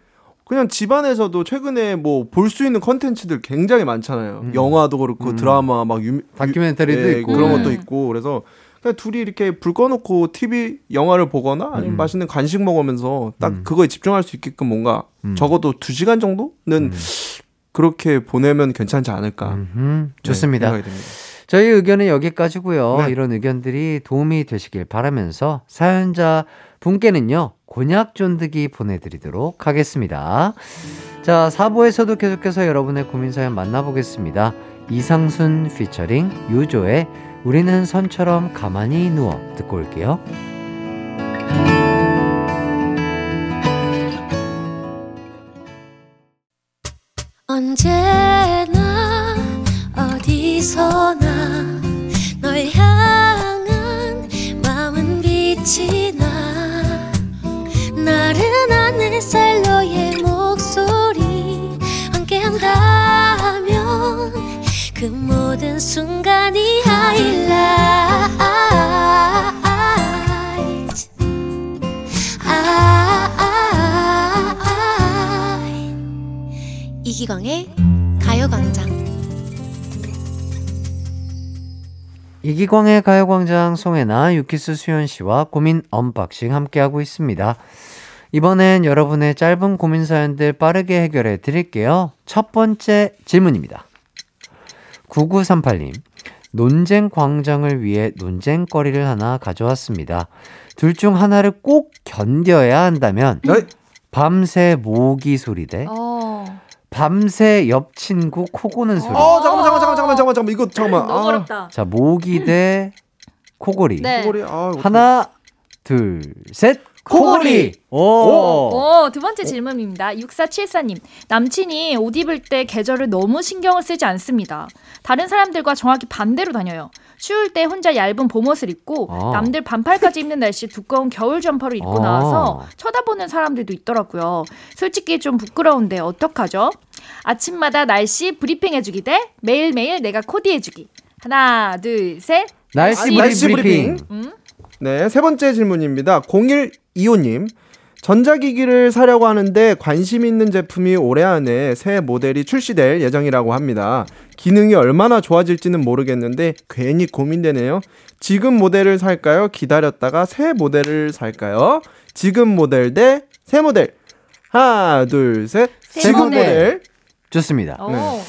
그냥 집안에서도 최근에 뭐 볼 수 있는 컨텐츠들 굉장히 많잖아요. 음. 영화도 그렇고 음. 드라마 막 유, 다큐멘터리도 예, 있고 그런 음. 것도 있고 그래서 그냥 둘이 이렇게 불 꺼놓고 TV 영화를 보거나 아니면 음. 맛있는 간식 먹으면서 딱 음. 그거에 집중할 수 있게끔 뭔가 음. 적어도 두 시간 정도는 음. 그렇게 보내면 괜찮지 않을까. 네, 좋습니다. 저희 의견은 여기까지고요. 네. 이런 의견들이 도움이 되시길 바라면서 사연자 분께는요. 곤약 쫀득이 보내드리도록 하겠습니다. 자, 4부에서도 계속해서 여러분의 고민 사연 만나보겠습니다. 이상순 피처링 유조의 우리는 선처럼 가만히 누워 듣고 올게요. 언제나 어디서나 널 향한 지나 나른한 햇살 너의 목소리 함께한다면 그 모든 순간이 이기광의 가요광장. 이기광의 가요광장 송해나 유키스 수현 씨와 고민 언박싱 함께하고 있습니다. 이번엔 여러분의 짧은 고민 사연들 빠르게 해결해 드릴게요. 첫 번째 질문입니다. 9938님, 논쟁 광장을 위해 논쟁거리를 하나 가져왔습니다. 둘 중 하나를 꼭 견뎌야 한다면, 어이? 밤새 모기 소리 대 어. 밤새 옆 친구 코 고는 소리. 어 잠깐만 잠깐만 잠깐만 잠깐만 잠깐만 이거 잠깐만. 너무 아, 어렵다. 자, 모기 대 코골이. 네. 코골이 아, 하나, 둘, 셋. 코골이. 오. 오, 두 번째 질문입니다. 6474님. 남친이 옷 입을 때 계절을 너무 신경을 쓰지 않습니다. 다른 사람들과 정확히 반대로 다녀요. 추울 때 혼자 얇은 봄옷을 입고 아. 남들 반팔까지 입는 날씨 두꺼운 겨울 점퍼를 입고 아. 나와서 쳐다보는 사람들도 있더라고요. 솔직히 좀 부끄러운데 어떡하죠? 아침마다 날씨 브리핑 해주기 대 매일매일 내가 코디해주기. 하나, 둘, 셋. 날씨, 날씨 브리핑. 브리핑. 음? 네, 세 번째 질문입니다. 0125님. 전자기기를 사려고 하는데 관심 있는 제품이 올해 안에 새 모델이 출시될 예정이라고 합니다. 기능이 얼마나 좋아질지는 모르겠는데 괜히 고민되네요. 지금 모델을 살까요? 기다렸다가 새 모델을 살까요? 지금 모델 대 새 모델. 하나, 둘, 셋. 새 지금 모델. 모델. 좋습니다. 오. 네.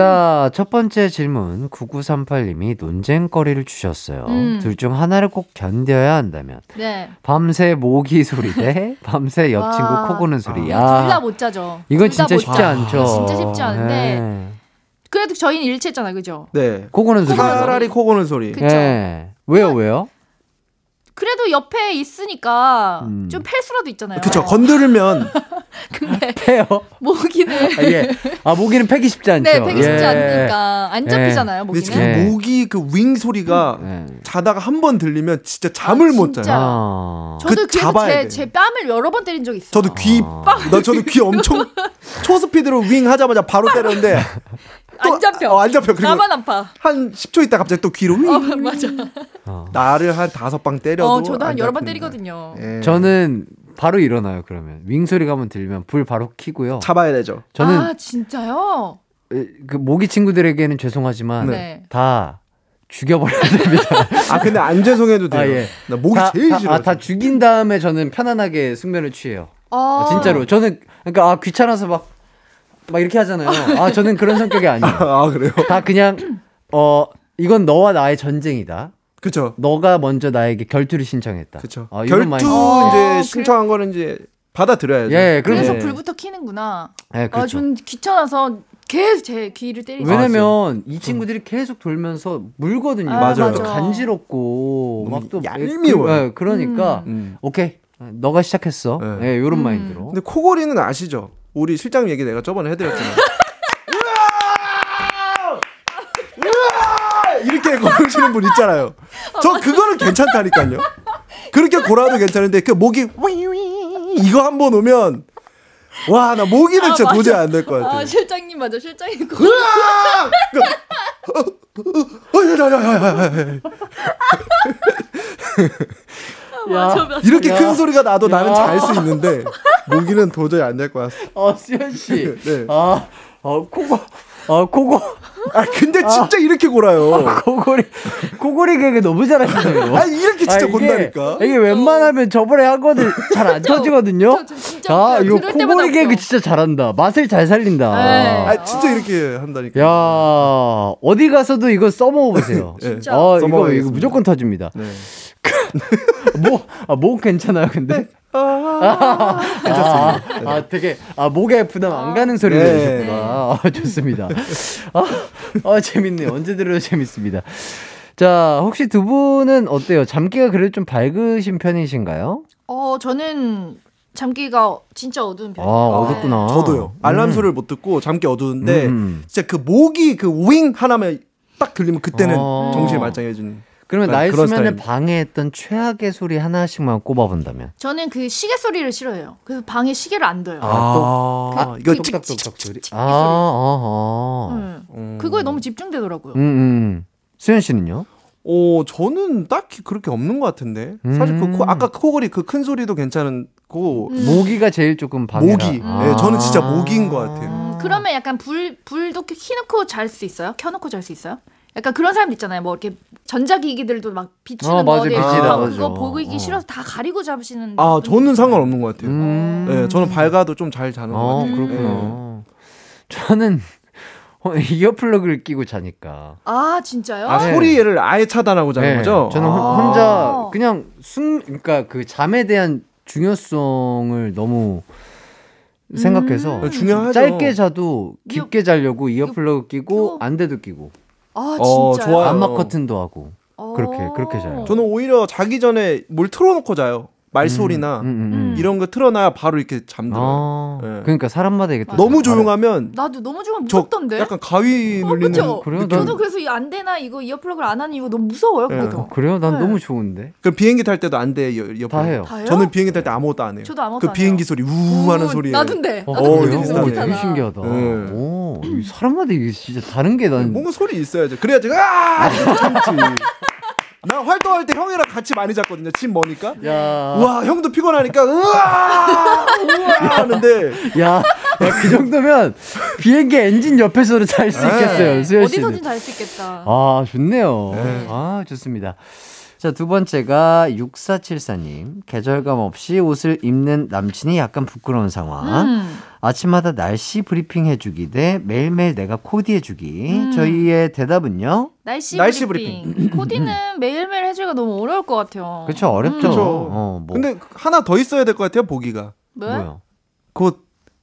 자, 첫 번째 질문 9938님이 논쟁거리를 주셨어요. 음. 둘중 하나를 꼭 견뎌야 한다면 네. 밤새 모기 소리 대 밤새 옆 친구 와. 코 고는 소리. 아. 야. 둘 다 못 자죠. 이건 진짜 못 쉽지 자. 않죠. 진짜 쉽지 않은데 네. 그래도 저희는 일치했잖아요, 그죠? 네. 코 고는 소리. 차라리 코 고는 소리. 그쵸. 네. 왜요, 왜요? 그래도 옆에 있으니까 음. 좀 팰 수라도 있잖아요. 그쵸. 건드리면 근데 패요. 모기는 아, 예. 아, 모기는 패기 쉽지 않죠. 네, 패기 쉽지 예. 않으니까 안 잡히잖아요, 근데 모기는. 지금 네. 모기 그 윙 소리가 네. 자다가 한 번 들리면 진짜 잠을 아, 못 진짜. 자요. 아. 저도 그 그래서 잡아야 제, 돼. 제 뺨을 여러 번 때린 적 있어요. 저도 귀, 아. 나 저도 귀 엄청 초스피드로 윙 하자마자 바로 때렸는데 또- 안 잡혀. 어, 안 잡혀. 그리고 나만 아파. 한 10초 있다 갑자기 또 귀로 윙. 어, 맞아. 어. 나를 한 다섯 방 때려도 어, 저도 한안 여러 번. 때리거든요. 예. 저는 바로 일어나요, 그러면. 윙 소리가 한번 들리면 불 바로 켜고요. 잡아야 되죠. 저는 아, 진짜요? 에, 그 모기 친구들에게는 죄송하지만 네. 다 죽여버려야 됩니다. 아 근데 안 죄송해도 돼요. 아, 예. 나 목이 다, 제일 다, 싫어. 아, 다 죽인 다음에 저는 편안하게 숙면을 취해요. 아, 아, 진짜로. 저는 그러니까 아 귀찮아서 막 막 이렇게 하잖아요. 아 저는 그런 성격이 아니에요. 아 그래요? 다 그냥 어 이건 너와 나의 전쟁이다. 그쵸. 너가 먼저 나에게 결투를 신청했다. 그쵸. 아, 결투. 어, 이제 그래. 신청한 거는 이제 받아들여야죠. 예, 그래서 예. 불부터 켜는구나. 예, 아, 그렇죠. 전 귀찮아서 계속 제 귀를 때리죠. 왜냐면 이 친구들이 계속 돌면서 물거든요. 아, 맞아요. 또 간지럽고 막 또 얄미워요. 그, 그러니까 음. 오케이 너가 시작했어. 네. 예, 요런 음. 마인드로. 근데 코골이는 아시죠? 우리 실장 얘기 내가 저번에 해드렸잖아요. 으아! 이렇게 고르시는 분 있잖아요. 저 그거는 괜찮다니까요. 그렇게 골아도 괜찮은데 그 목이 이거 한 번 오면 와 나 모기는 진짜 도저히 안 될 것 같아. 아, 실장님 맞아. 실장님 그 으아! 맞아, 맞아. 이렇게 야. 큰 소리가 나도 나는 야. 잘수 있는데 모기는 도저히 안될것 같아. 어, 수현 씨. 네. 아, 어, 코고, 어, 코고, 아 근데 진짜 이렇게 골아요. 코골이, 코골이 개그 너무 잘하시네요. 아 이렇게 진짜 아, 이게- 곤다니까. 이게 웬만하면 저번에 한 거는 잘 안 터지거든요. 저, 저 진짜 아. 이거 코골이 개그. 진짜 잘한다. 맛을 잘 살린다. 네. 아 진짜 이렇게 한다니까. 야, 어디 가서도 이거 써먹어보세요. 예. 진짜. 어, 이거. 이거 무조건 터집니다. 네. 목, 아, 목 괜찮아요, 근데? 아, 괜찮습니다. 아, 아, 되게, 아, 목에 부담 안 가는 소리를 네. 내셨구나. 아, 좋습니다. 아, 아, 재밌네요. 언제 들어도 재밌습니다. 자, 혹시 두 분은 어때요? 잠기가 그래도 좀 밝으신 편이신가요? 어, 저는 잠기가 진짜 어두운 아, 편이에요. 어둡구나. 저도요. 알람 음. 소리를 못 듣고 잠기 어두운데 음. 진짜 그 모기 그윙 하나만 딱 들리면 그때는 어. 정신이 말짱해지는. 그러면 나이 그런 수면을. 방해했던 최악의 소리 하나씩만 꼽아본다면. 저는 그 시계 소리를 싫어해요. 그래서 방에 시계를 안 둬요. 아, 이거 똑딱똑딱 소리. 아, 아, 아. 그거에 너무 집중되더라고요. 음, 음. 수현 씨는요? 어, 저는 딱히 그렇게 없는 것 같은데. 사실 그 코, 음. 아까 코골이 그 큰 소리도 괜찮고 음. 모기가 제일 조금 방해라. 모기. 아. 예, 저는 진짜 모기인 것 같아요. 음, 그러면 약간 불 불도 켜놓고 잘 수 있어요? 켜놓고 잘 수 있어요? 약간 그런 사람 있잖아요. 뭐 이렇게 전자기기들도 막 비추는 어, 맞아, 거 비치다, 아, 맞아. 그거 보이기 어. 싫어서 다 가리고 잡으시는. 아, 저는. 상관없는 것 같아요. 음. 예, 저는 밝아도 좀 잘 자는 것 어, 같아요. 그렇구나. 저는 어, 이어플러그를 끼고 자니까. 아 진짜요? 아, 네. 소리를 아예 차단하고 자는 네, 거죠? 저는 혼- 아. 혼자 그냥 숨, 그러니까 그 잠에 대한 중요성을 너무 생각해서 음. 중요하죠. 짧게 자도 깊게 자려고 이어플러그 끼고 끼고. 안대도 끼고 아 어? 좋아요. 암막 커튼도 하고 어. 그렇게 그렇게 자요. 저는 오히려 자기 전에 뭘 틀어놓고 자요. 말소리나 음, 음, 음. 음. 이런 거 틀어놔야 바로 이렇게 잠들어 요. 아, 네. 그러니까 사람마다 이게 또 너무 조용하면 나도 너무 좀저 무섭던데. 약간 가위 어, 눌리는 그쵸? 그래요? 난- 저도 그래서 이 안대나 이거 이어플러그를 안 하는 이유가 너무 무서워요. 네. 그것도. 어, 그래요? 난 네. 너무 좋은데. 그 비행기 탈 때도 안 돼. 옆다 해요. 다요? 저는 비행기 탈 때 아무것도 안 해요. 저도 아무것도 그안 비행기 해요. 소리 우 하는 오, 소리에 나도인데. 어, 나도 어. 되게. 신기하다. 네. 오, 이 사람마다 이게 진짜 다른 게 난. 뭔가 소리 있어야죠. 그래야지 아 이렇게 참지. 나 활동할 때 형이랑 같이 많이 잤거든요. 집 머니까. 야, 와 형도 피곤하니까 으아 으아 하는데 야, 야, 그 정도면 비행기 엔진 옆에서도 잘수 네. 있겠어요, 수현 씨는. 어디서든 잘 수 있겠다. 아, 좋네요. 네. 아, 좋습니다. 자, 두 번째가 6474님. 계절감 없이 옷을 입는 남친이 약간 부끄러운 상황. 음. 아침마다 날씨 브리핑 해주기 대 매일매일 내가 코디해주기. 음. 저희의 대답은요? 날씨, 날씨 브리핑. 코디는 매일매일 해주기가 너무 어려울 것 같아요. 그렇죠, 어렵죠. 그쵸. 어, 뭐. 근데 하나 더 있어야 될 것 같아요. 보기가 뭐? 뭐요? 그거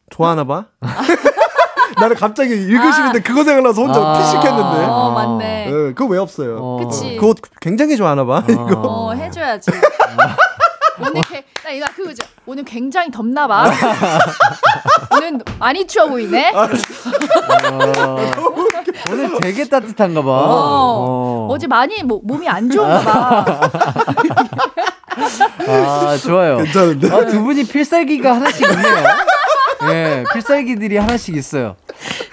좋아하나 봐. 나는 갑자기 읽으시는데 그거 생각나서 혼자 아. 피식했는데. 어, 맞네. 예, 그거 왜 없어요? 어. 그치. 그거 굉장히 좋아하나 봐. 이거. 어, 해줘야지. 오늘 개, 나 이거 그거죠. 오늘 굉장히 덥나 봐. 오늘 많이 추워 보이네. 아, 오늘 되게 따뜻한가 봐. 어. 어 제 많이 뭐, 몸이 안 좋은가 봐. 아, 좋아요. 괜찮은데? 아, 두 분이 필살기가 하나씩 있네요. 예, 필살기들이 하나씩 있어요.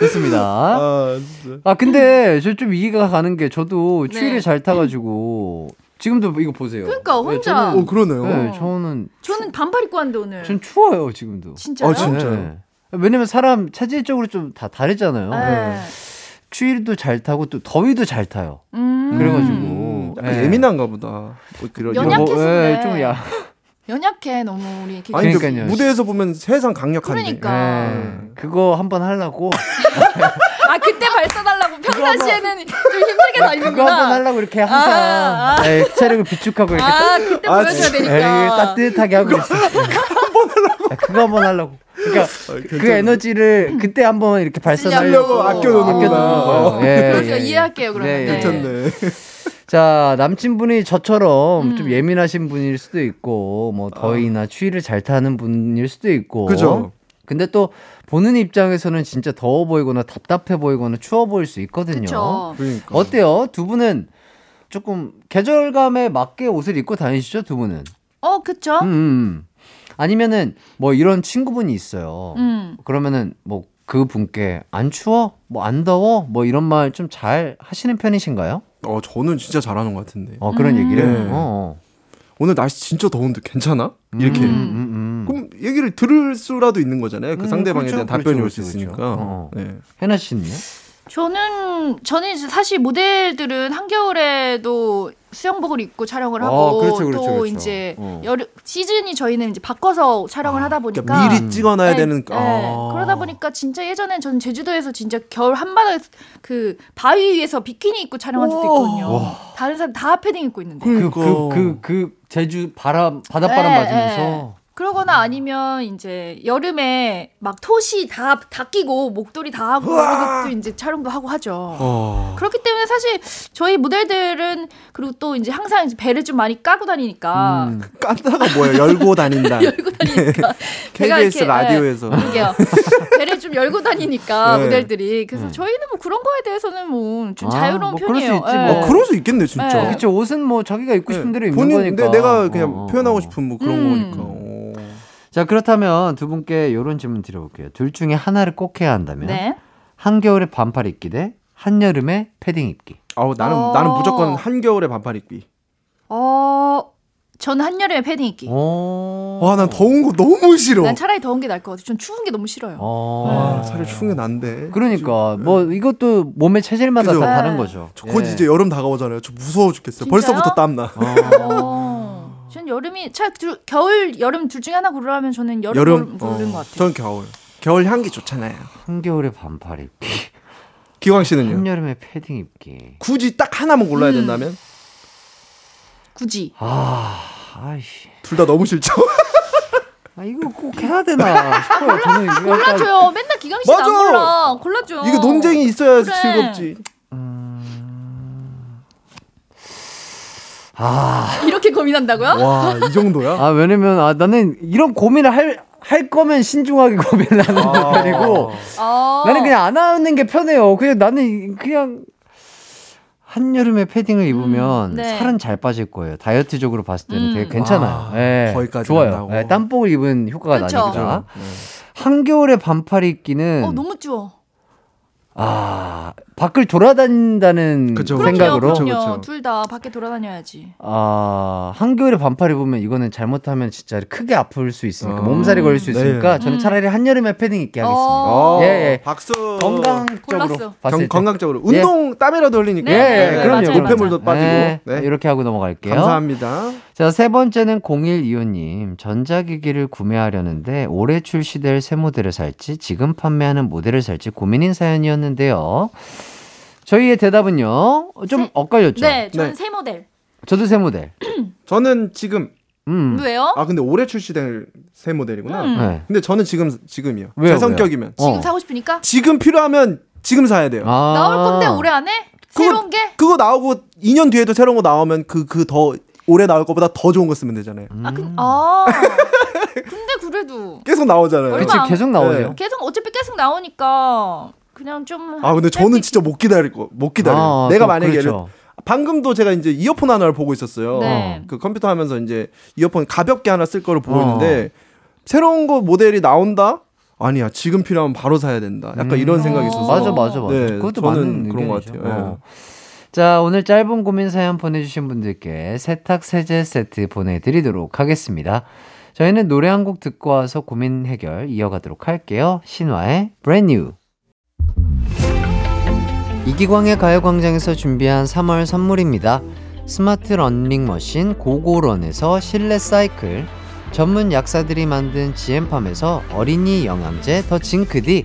좋습니다. 아, 진짜. 아, 근데 저 좀 이해가 가는 게 저도 추위를 네. 잘 타가지고 지금도 이거 보세요. 그러니까, 네, 혼자. 저는, 어 그러네요. 네, 저는 저는 반팔 입고 왔는데 오늘. 전 추워요 지금도. 진짜요? 어, 진짜요? 네. 왜냐면 사람 체질적으로 좀 다 다르잖아요. 네. 추위도 잘 타고 또 더위도 잘 타요. 음. 그래가지고 약간 네. 예민한가 보다. 뭐 그런 연약- 뭐, 연약해서 예, 그래. 좀 야. 연약해 너무 우리 이렇게. 아니 근데 그러니까요. 무대에서 보면 세상 강력한데. 그러니까. 예, 그거 한번 하려고 아 그때 발사달라고 평상시에는 좀 힘들게 그거 다니는구나. 한번 하려고 이렇게 항상 아, 아. 예, 체력을 비축하고 이렇게 아 그때 아, 보여줘야 진짜. 에이, 되니까. 따뜻하게 하고 있어. 그거 한번 하려고. 그러니까 그 괜찮아. 에너지를 그때 한번 이렇게 발산하려고 아껴놓는구나. 아껴놓는 거예요. 예, 그래서 예. 이해할게요 그러면. 네, 네. 괜찮네. 자, 남친분이 저처럼 음. 좀 예민하신 분일 수도 있고, 뭐, 더위나 추위를 잘 타는 분일 수도 있고. 그죠. 근데 또 보는 입장에서는 진짜 더워 보이거나 답답해 보이거나 추워 보일 수 있거든요. 그쵸. 그러니까. 어때요? 두 분은 조금 계절감에 맞게 옷을 입고 다니시죠? 두 분은? 어 그쵸. 음, 음. 아니면은 뭐 이런 친구분이 있어요. 음. 그러면은 뭐 그 분께 안 추워? 뭐 안 더워? 뭐 이런 말 좀 잘 하시는 편이신가요? 어 저는 진짜 잘하는 것 같은데. 어, 그런 음. 얘기를. 네. 어, 어. 오늘 날씨 진짜 더운데 괜찮아? 이렇게. 얘기를 들을 수라도 있는 거잖아요. 그 음, 상대방에 그렇죠, 대한 답변이 그렇죠, 올수 그렇죠, 있으니까. 그렇죠. 어. 네. 해나 씨는요? 저는 저는 사실 모델들은 한겨울에도 수영복을 입고 촬영을 아, 하고 그렇죠, 그렇죠, 또 그렇죠. 이제 어. 여름 시즌이 저희는 이제 바꿔서 촬영을 하다 보니까 그러니까 미리 찍어놔야 네, 되는. 네. 아. 그러다 보니까 진짜 예전엔 저는 제주도에서 진짜 겨울 한바닥 그 바위 위에서 비키니 입고 촬영한 적도 있거든요. 다른 사람 다 패딩 입고 있는데. 그, 그러니까. 그, 그, 그, 제주 바람, 바닷바람 네, 맞으면서. 그러거나 아니면 이제 여름에 막 톳이 다, 다 끼고 목도리 다 하고 그런 것도 이제 촬영도 하고 하죠. 어. 그렇기 때문에 사실 저희 모델들은 그리고 또 이제 항상 이제 배를 좀 많이 까고 다니니까 음. 깐다가 뭐예요? 열고 다닌다. 열고 다니니까 배가 KBS 이렇게, 라디오에서. 예, 이게요. 배를 좀 열고 다니니까 네. 모델들이 그래서 음. 저희는 뭐 그런 거에 대해서는 뭐좀 아, 자유로운 뭐 그럴 수 편이에요. 있지, 예. 뭐. 어, 그럴 수 있겠네, 진짜. 네. 그쵸 옷은 뭐 자기가 입고 싶은 대로 입는 본인, 거니까. 근데 내가 그냥 어, 어, 표현하고 어. 싶은 뭐 그런 음. 거니까. 오. 자 그렇다면 두 분께 이런 질문 드려볼게요. 둘 중에 하나를 꼭 해야 한다면 네. 한겨울에 반팔 입기 대 한여름에 패딩 입기. 아우 나는 어. 나는 무조건 한겨울에 반팔 입기. 어, 저는 한여름에 패딩 입기. 오. 와, 난 더운 거 너무 싫어. 난 차라리 더운 게 나을 것 같아. 전 추운 게 너무 싫어요. 어. 아, 차라리 추운 게 난데. 그러니까 뭐 이것도 몸의 체질마다 그죠. 다 다른 네. 거죠. 저곧 예. 이제 여름 다가오잖아요. 저 무서워 죽겠어요. 진짜요? 벌써부터 땀 나. 어. 전 여름이 차 둘, 겨울 여름 둘 중에 하나 고르라면 저는 여름, 여름 고르는 어, 것 같아요. 전 겨울. 겨울 향기 좋잖아요. 한겨울에 반팔 입기, 기광 씨는요? 한여름에 패딩 입기. 굳이 딱 하나만 골라야 음. 된다면 굳이. 아, 아이씨. 둘 다 너무 싫죠. 아 이거 꼭 해야 되나 싶어요. 저는 이거 골라줘요. 맨날 기강 씨안. 골라. 골라줘. 이게 논쟁이 있어야 그래. 즐겁지. 아, 이렇게 고민한다고요? 와, 이 정도야? 아 왜냐면 아 나는 이런 고민을 할 할 거면 신중하게 고민을 하는 아. 편이고 어. 나는 그냥 안 하는 게 편해요. 그냥 나는 그냥 한여름에 패딩을 입으면 네. 살은 잘 빠질 거예요. 다이어트적으로 봤을 때는 음. 되게 괜찮아요. 아, 예, 거기까지 좋아요. 예, 땀복을 입은 효과가 그쵸. 나니까. 네. 한겨울에 반팔 입기는 어, 너무 추워. 아 밖을 돌아다닌다는 그쵸, 생각으로 그쵸, 그럼요. 그쵸. 둘다 밖에 돌아다녀야지. 아 한겨울에 반팔 입으면 이거는 잘못하면 진짜 크게 아플 수 있으니까 어. 몸살이 걸릴 수 네. 있으니까 저는 음. 차라리 한여름에 패딩 입게 하겠습니다. 어. 예, 예. 박수. 건강적으로. 봤을 경, 때. 건강적으로 예. 운동 땀이라도 흘리니까. 예, 네, 예, 네, 그럼요. 노폐물도. 빠지고. 네, 네. 이렇게 하고 넘어갈게요. 감사합니다. 자, 세 번째는 0125님. 전자기기를 구매하려는데 올해 출시될 새 모델을 살지 지금 판매하는 모델을 살지 고민인 사연이었는데요. 저희의 대답은요. 좀 새- 엇갈렸죠. 네, 저는 네. 새 모델. 저도 새 모델. 저는 지금 음. 왜요? 아 근데 올해 출시될 새 모델이구나. 음. 네. 근데 저는 지금 지금이요. 왜요, 제 성격이면 어. 지금 사고 싶으니까 지금 필요하면 지금 사야 돼요. 아. 나올 건데 올해 안에 새로운 게 그거 나오고 2년 뒤에도 새로운 거 나오면 그 그 더 올해 나올 거보다 더 좋은 거 쓰면 되잖아요. 아, 음. 근, 아. 근데 그래도 계속 나오잖아요. 얼마 그치, 안- 계속 나오죠. 네. 계속 어차피 계속 나오니까 그냥 좀 아 근데 저는 진짜 못 기다릴 거 못 기다려. 요 아, 내가 또 만약에 그렇죠. 방금도 제가 이제 이어폰 하나를 보고 있었어요. 네. 그 컴퓨터 하면서 이제 이어폰 가볍게 하나 쓸 거를 보고 어. 있는데 새로운 거 모델이 나온다? 아니야 지금 필요하면 바로 사야 된다. 약간 음. 이런 생각이 어. 있어서 맞아, 맞아, 맞아. 네, 그것도 저는 맞는 그런 것 의견이죠. 같아요. 어. 자, 오늘 짧은 고민 사연 보내주신 분들께 세탁 세제 세트 보내드리도록 하겠습니다. 저희는 노래 한 곡 듣고 와서 고민 해결 이어가도록 할게요. 신화의 Brand New. 이기광의 가요광장에서 준비한 3월 선물입니다. 스마트 러닝머신 고고런에서 실내 사이클, 전문 약사들이 만든 지엠팜에서 어린이 영양제 더 징크디,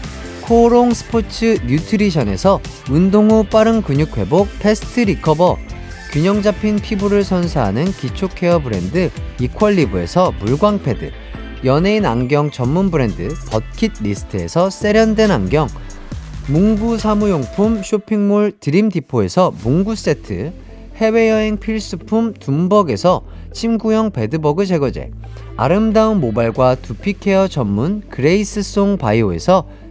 코롱 스포츠 뉴트리션에서 운동 후 빠른 근육 회복 패스트 리커버 균형 잡힌 피부를 선사하는 기초 케어 브랜드 이퀄리브에서 물광 패드 연예인 안경 전문 브랜드 버킷 리스트에서 세련된 안경 문구 사무용품 쇼핑몰 드림 디포에서 문구 세트 해외여행 필수품 둠벅에서 침구형 bedbug 제거제 아름다운 모발과 두피 케어 전문 그레이스송 바이오에서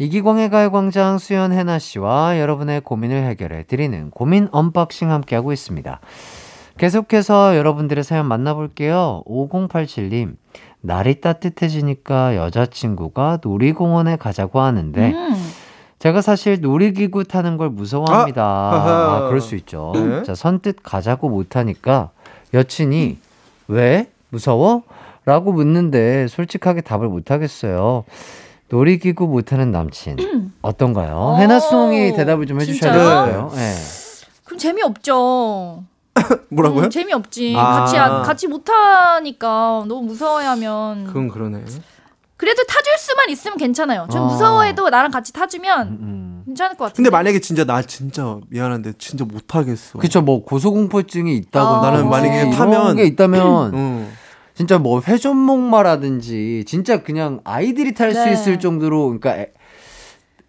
이기광의 가요광장 수현 해나 씨와 여러분의 고민을 해결해 드리는 고민 언박싱 함께하고 있습니다. 계속해서 여러분들의 사연 만나볼게요. 5087님, 날이 따뜻해지니까 여자친구가 놀이공원에 가자고 하는데, 음. 제가 사실 놀이기구 타는 걸 무서워합니다. 아, 아. 그럴 수 있죠. 네. 자, 선뜻 가자고 못하니까 여친이 왜? 무서워? 라고 묻는데 솔직하게 답을 못하겠어요. 놀이기구 못하는 남친. 어떤가요? 어, 해나송이 대답을 좀 해주셔야 될것 진짜요? 같아요. 네. 그럼 재미없죠. 뭐라고요? 음, 재미없지. 아. 같이 안- 같이 못하니까 너무 무서워하면. 그건 그러네. 그래도 타줄 수만 있으면 괜찮아요. 좀 어. 무서워해도 나랑 같이 타주면 음. 괜찮을 것 같은데. 근데 만약에 진짜 나 진짜 미안한데 진짜 못하겠어. 그쵸, 뭐 고소공포증이 있다고 아. 나는 만약에 이런 타면- 게 있다면 응. 진짜 뭐 회전목마라든지 진짜 그냥 아이들이 탈수 네. 있을 정도로 그러니까 에-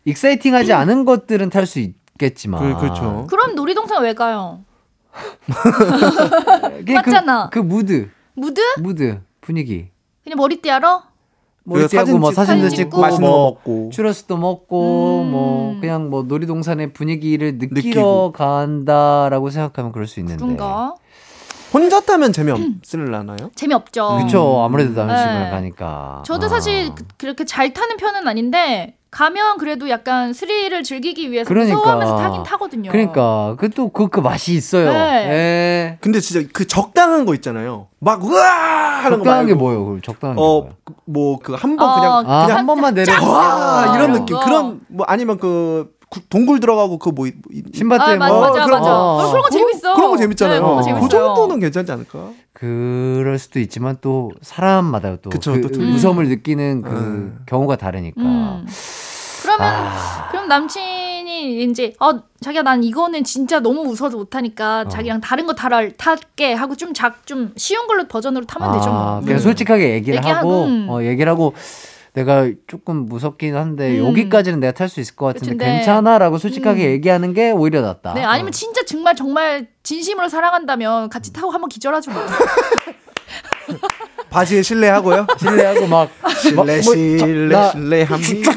익사이팅하지 않은 것들은 탈 수 있겠지만 그, 그렇죠. 그럼 놀이동산 왜 가요? 그게 맞잖아. 그, 그 무드 무드? 무드 분위기 그냥 머리띠 하러? 뭐그 사진 뭐 찍- 사진도 사진 찍고 찍고 맛있는 거뭐 먹고. 추러스도 먹고 음. 뭐 그냥 뭐 놀이동산의 분위기를 느끼러 느끼고. 간다라고 생각하면 그럴 수 있는데 그런가? 혼자 타면 재미없을라나요? 재미없죠. 그쵸 아무래도 음. 네. 가니까 저도 아. 사실 그- 그렇게 잘 타는 편은 아닌데 가면 그래도 약간 스릴을 즐기기 위해서 그러니까. 무서워하면서 타긴 타거든요. 그러니까 그또그그 맛이 있어요 네. 예. 근데 진짜 그 적당한 거 있잖아요. 막 우와 하는 거 적당한 게 말고. 뭐예요? 그럼 적당한 게 어, 뭐예요? 뭐그 한번 어, 그냥 아, 그냥 한 번만 내려. 와 아, 이런 이런 느낌 거. 그런 뭐 아니면 그 구- 동굴 들어가고 그 뭐 신발 아, 때문에 맞아, 뭐- 맞아, 그런 맞아. 거. 어, 그런 거 재밌어. 그런 거 재밌잖아요. 네, 그런 거 어. 재밌어요. 그 정도는 괜찮지 않을까? 그럴 수도 있지만 또 사람마다 또, 그쵸, 그또 틀리죠. 무서움을 느끼는 그 음. 경우가 다르니까. 음. 그러면 아. 그럼 남친이 이제 어 자기야 난 이거는 진짜 너무 무서워서 못하니까 어. 자기랑 다른 거 타라 탈게 하고 좀작좀 쉬운 걸로 버전으로 타면 되죠. 뭐. 그냥 솔직하게 얘기를 얘기하고, 하고 음. 어, 얘기를 하고 내가 조금 무섭긴 한데 음. 여기까지는 내가 탈 수 있을 것 같은데 그치, 근데- 괜찮아라고 솔직하게 음. 얘기하는 게 오히려 낫다. 네, 아니면 진짜 정말 정말 진심으로 사랑한다면 같이 타고 한번 기절하죠. 뭐. 바지에 실내하고요. 신뢰하고 막 실내 뭐, 자, 실내 나- 실내합니다.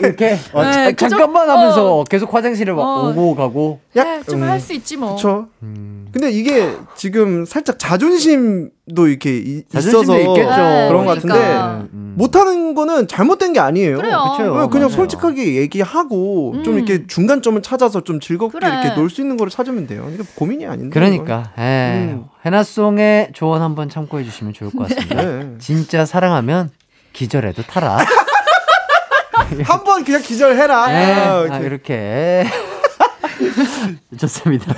이렇게 어, 네, 자- 잠깐만 하면서 계속 화장실을 막 어. 오고 가고. 네, 좀 음. 할수 있지 뭐. 그렇죠. 음. 근데 이게 지금 살짝 자존심도 이렇게 이- 자존심도 있어서 있겠죠. 네, 그런 것 그러니까. 같은데 음. 못하는 거는 잘못된 게 아니에요. 그래요. 그냥 맞아요. 솔직하게 얘기하고 좀 음. 이렇게 중간점을 찾아서 좀 즐겁게 그래. 이렇게 놀 수 있는 거를 찾으면 돼요. 이게 고민이 아닌데. 그러니까 에 음. 해나송의 조언 한번 참고해 주시면 좋을 것 같습니다. 이건. 네. 진짜 사랑하면 기절해도 타라. 한 번 그냥 기절해라. 네, 아, 아, 이렇게. 좋습니다.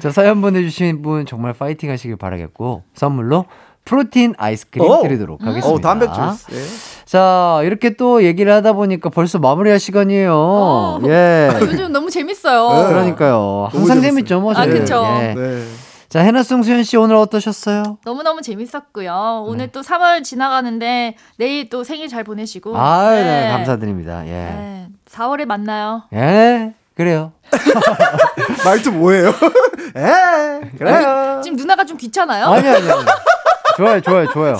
자, 사연 보내주신 분 정말 파이팅 하시길 바라겠고, 선물로 프로틴 아이스크림 오. 드리도록 하겠습니다. 어, 단백질. 네. 자, 이렇게 또 얘기를 하다 보니까 벌써 마무리할 시간이에요. 어. 예. 요즘 너무 재밌어요. 네. 그러니까요. 항상 재밌어요. 재밌죠, 뭐. 아. 그쵸. 예. 네. 자, 해나송 수현 씨 오늘 어떠셨어요? 너무너무 재밌었고요. 오늘 또 3월 지나가는데 내일 또 생일 잘 보내시고. 아, 네. 감사드립니다. 예. 네, 4월에 만나요. 예. 그래요. 말투 뭐예요? 에 그래요. 지금 누나가 좀 귀찮아요? 아니, 아니, 아니. 좋아요, 좋아요, 좋아요.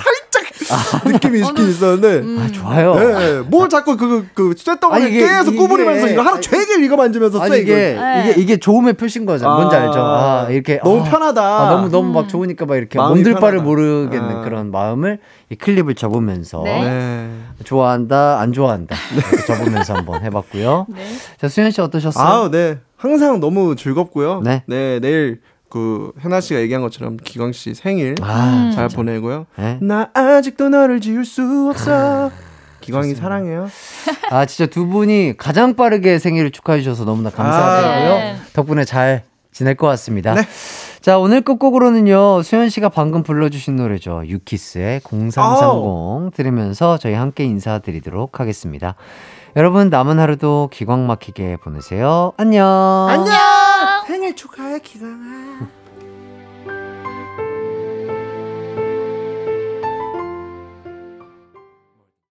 느낌이 있긴 있었는데. 아, 좋아요. 네, 뭘 자꾸 그, 그, 쇳덩어리를 아니, 이게- 계속 구부리면서 이거 하루 종일 이거 만지면서 써, 이게. 네. 이게 이게 좋음의 표시인 거죠. 아, 뭔지 알죠? 아, 이렇게 너무 아, 편하다. 아, 너무 너무 음. 막 좋으니까 막 이렇게 몸둘 바를. 모르겠는 아. 그런 마음을 이 클립을 접으면서 네. 네. 좋아한다 안 좋아한다 이렇게 접으면서 한번 해봤고요. 네. 자 수현 씨 어떠셨어요? 아우, 네. 항상 너무 즐겁고요. 네. 내일 그 해나 씨가 얘기한 것처럼 기광 씨 생일 아, 잘 보내고요. 네. 나 아직도 너를 지울 수 없어. 기광이 사랑해요. 아 진짜 두 분이 가장 빠르게 생일을 축하해 주셔서 너무나 감사하고요. 아, 네. 덕분에 잘 지낼 것 같습니다. 네. 자 오늘 끝곡으로는요 수현 씨가 방금 불러주신 노래죠 유키스의 0330 들으면서 저희 함께 인사드리도록 하겠습니다. 여러분 남은 하루도 기광 막히게 보내세요. 안녕. 안녕. 생일 축하해 기광아.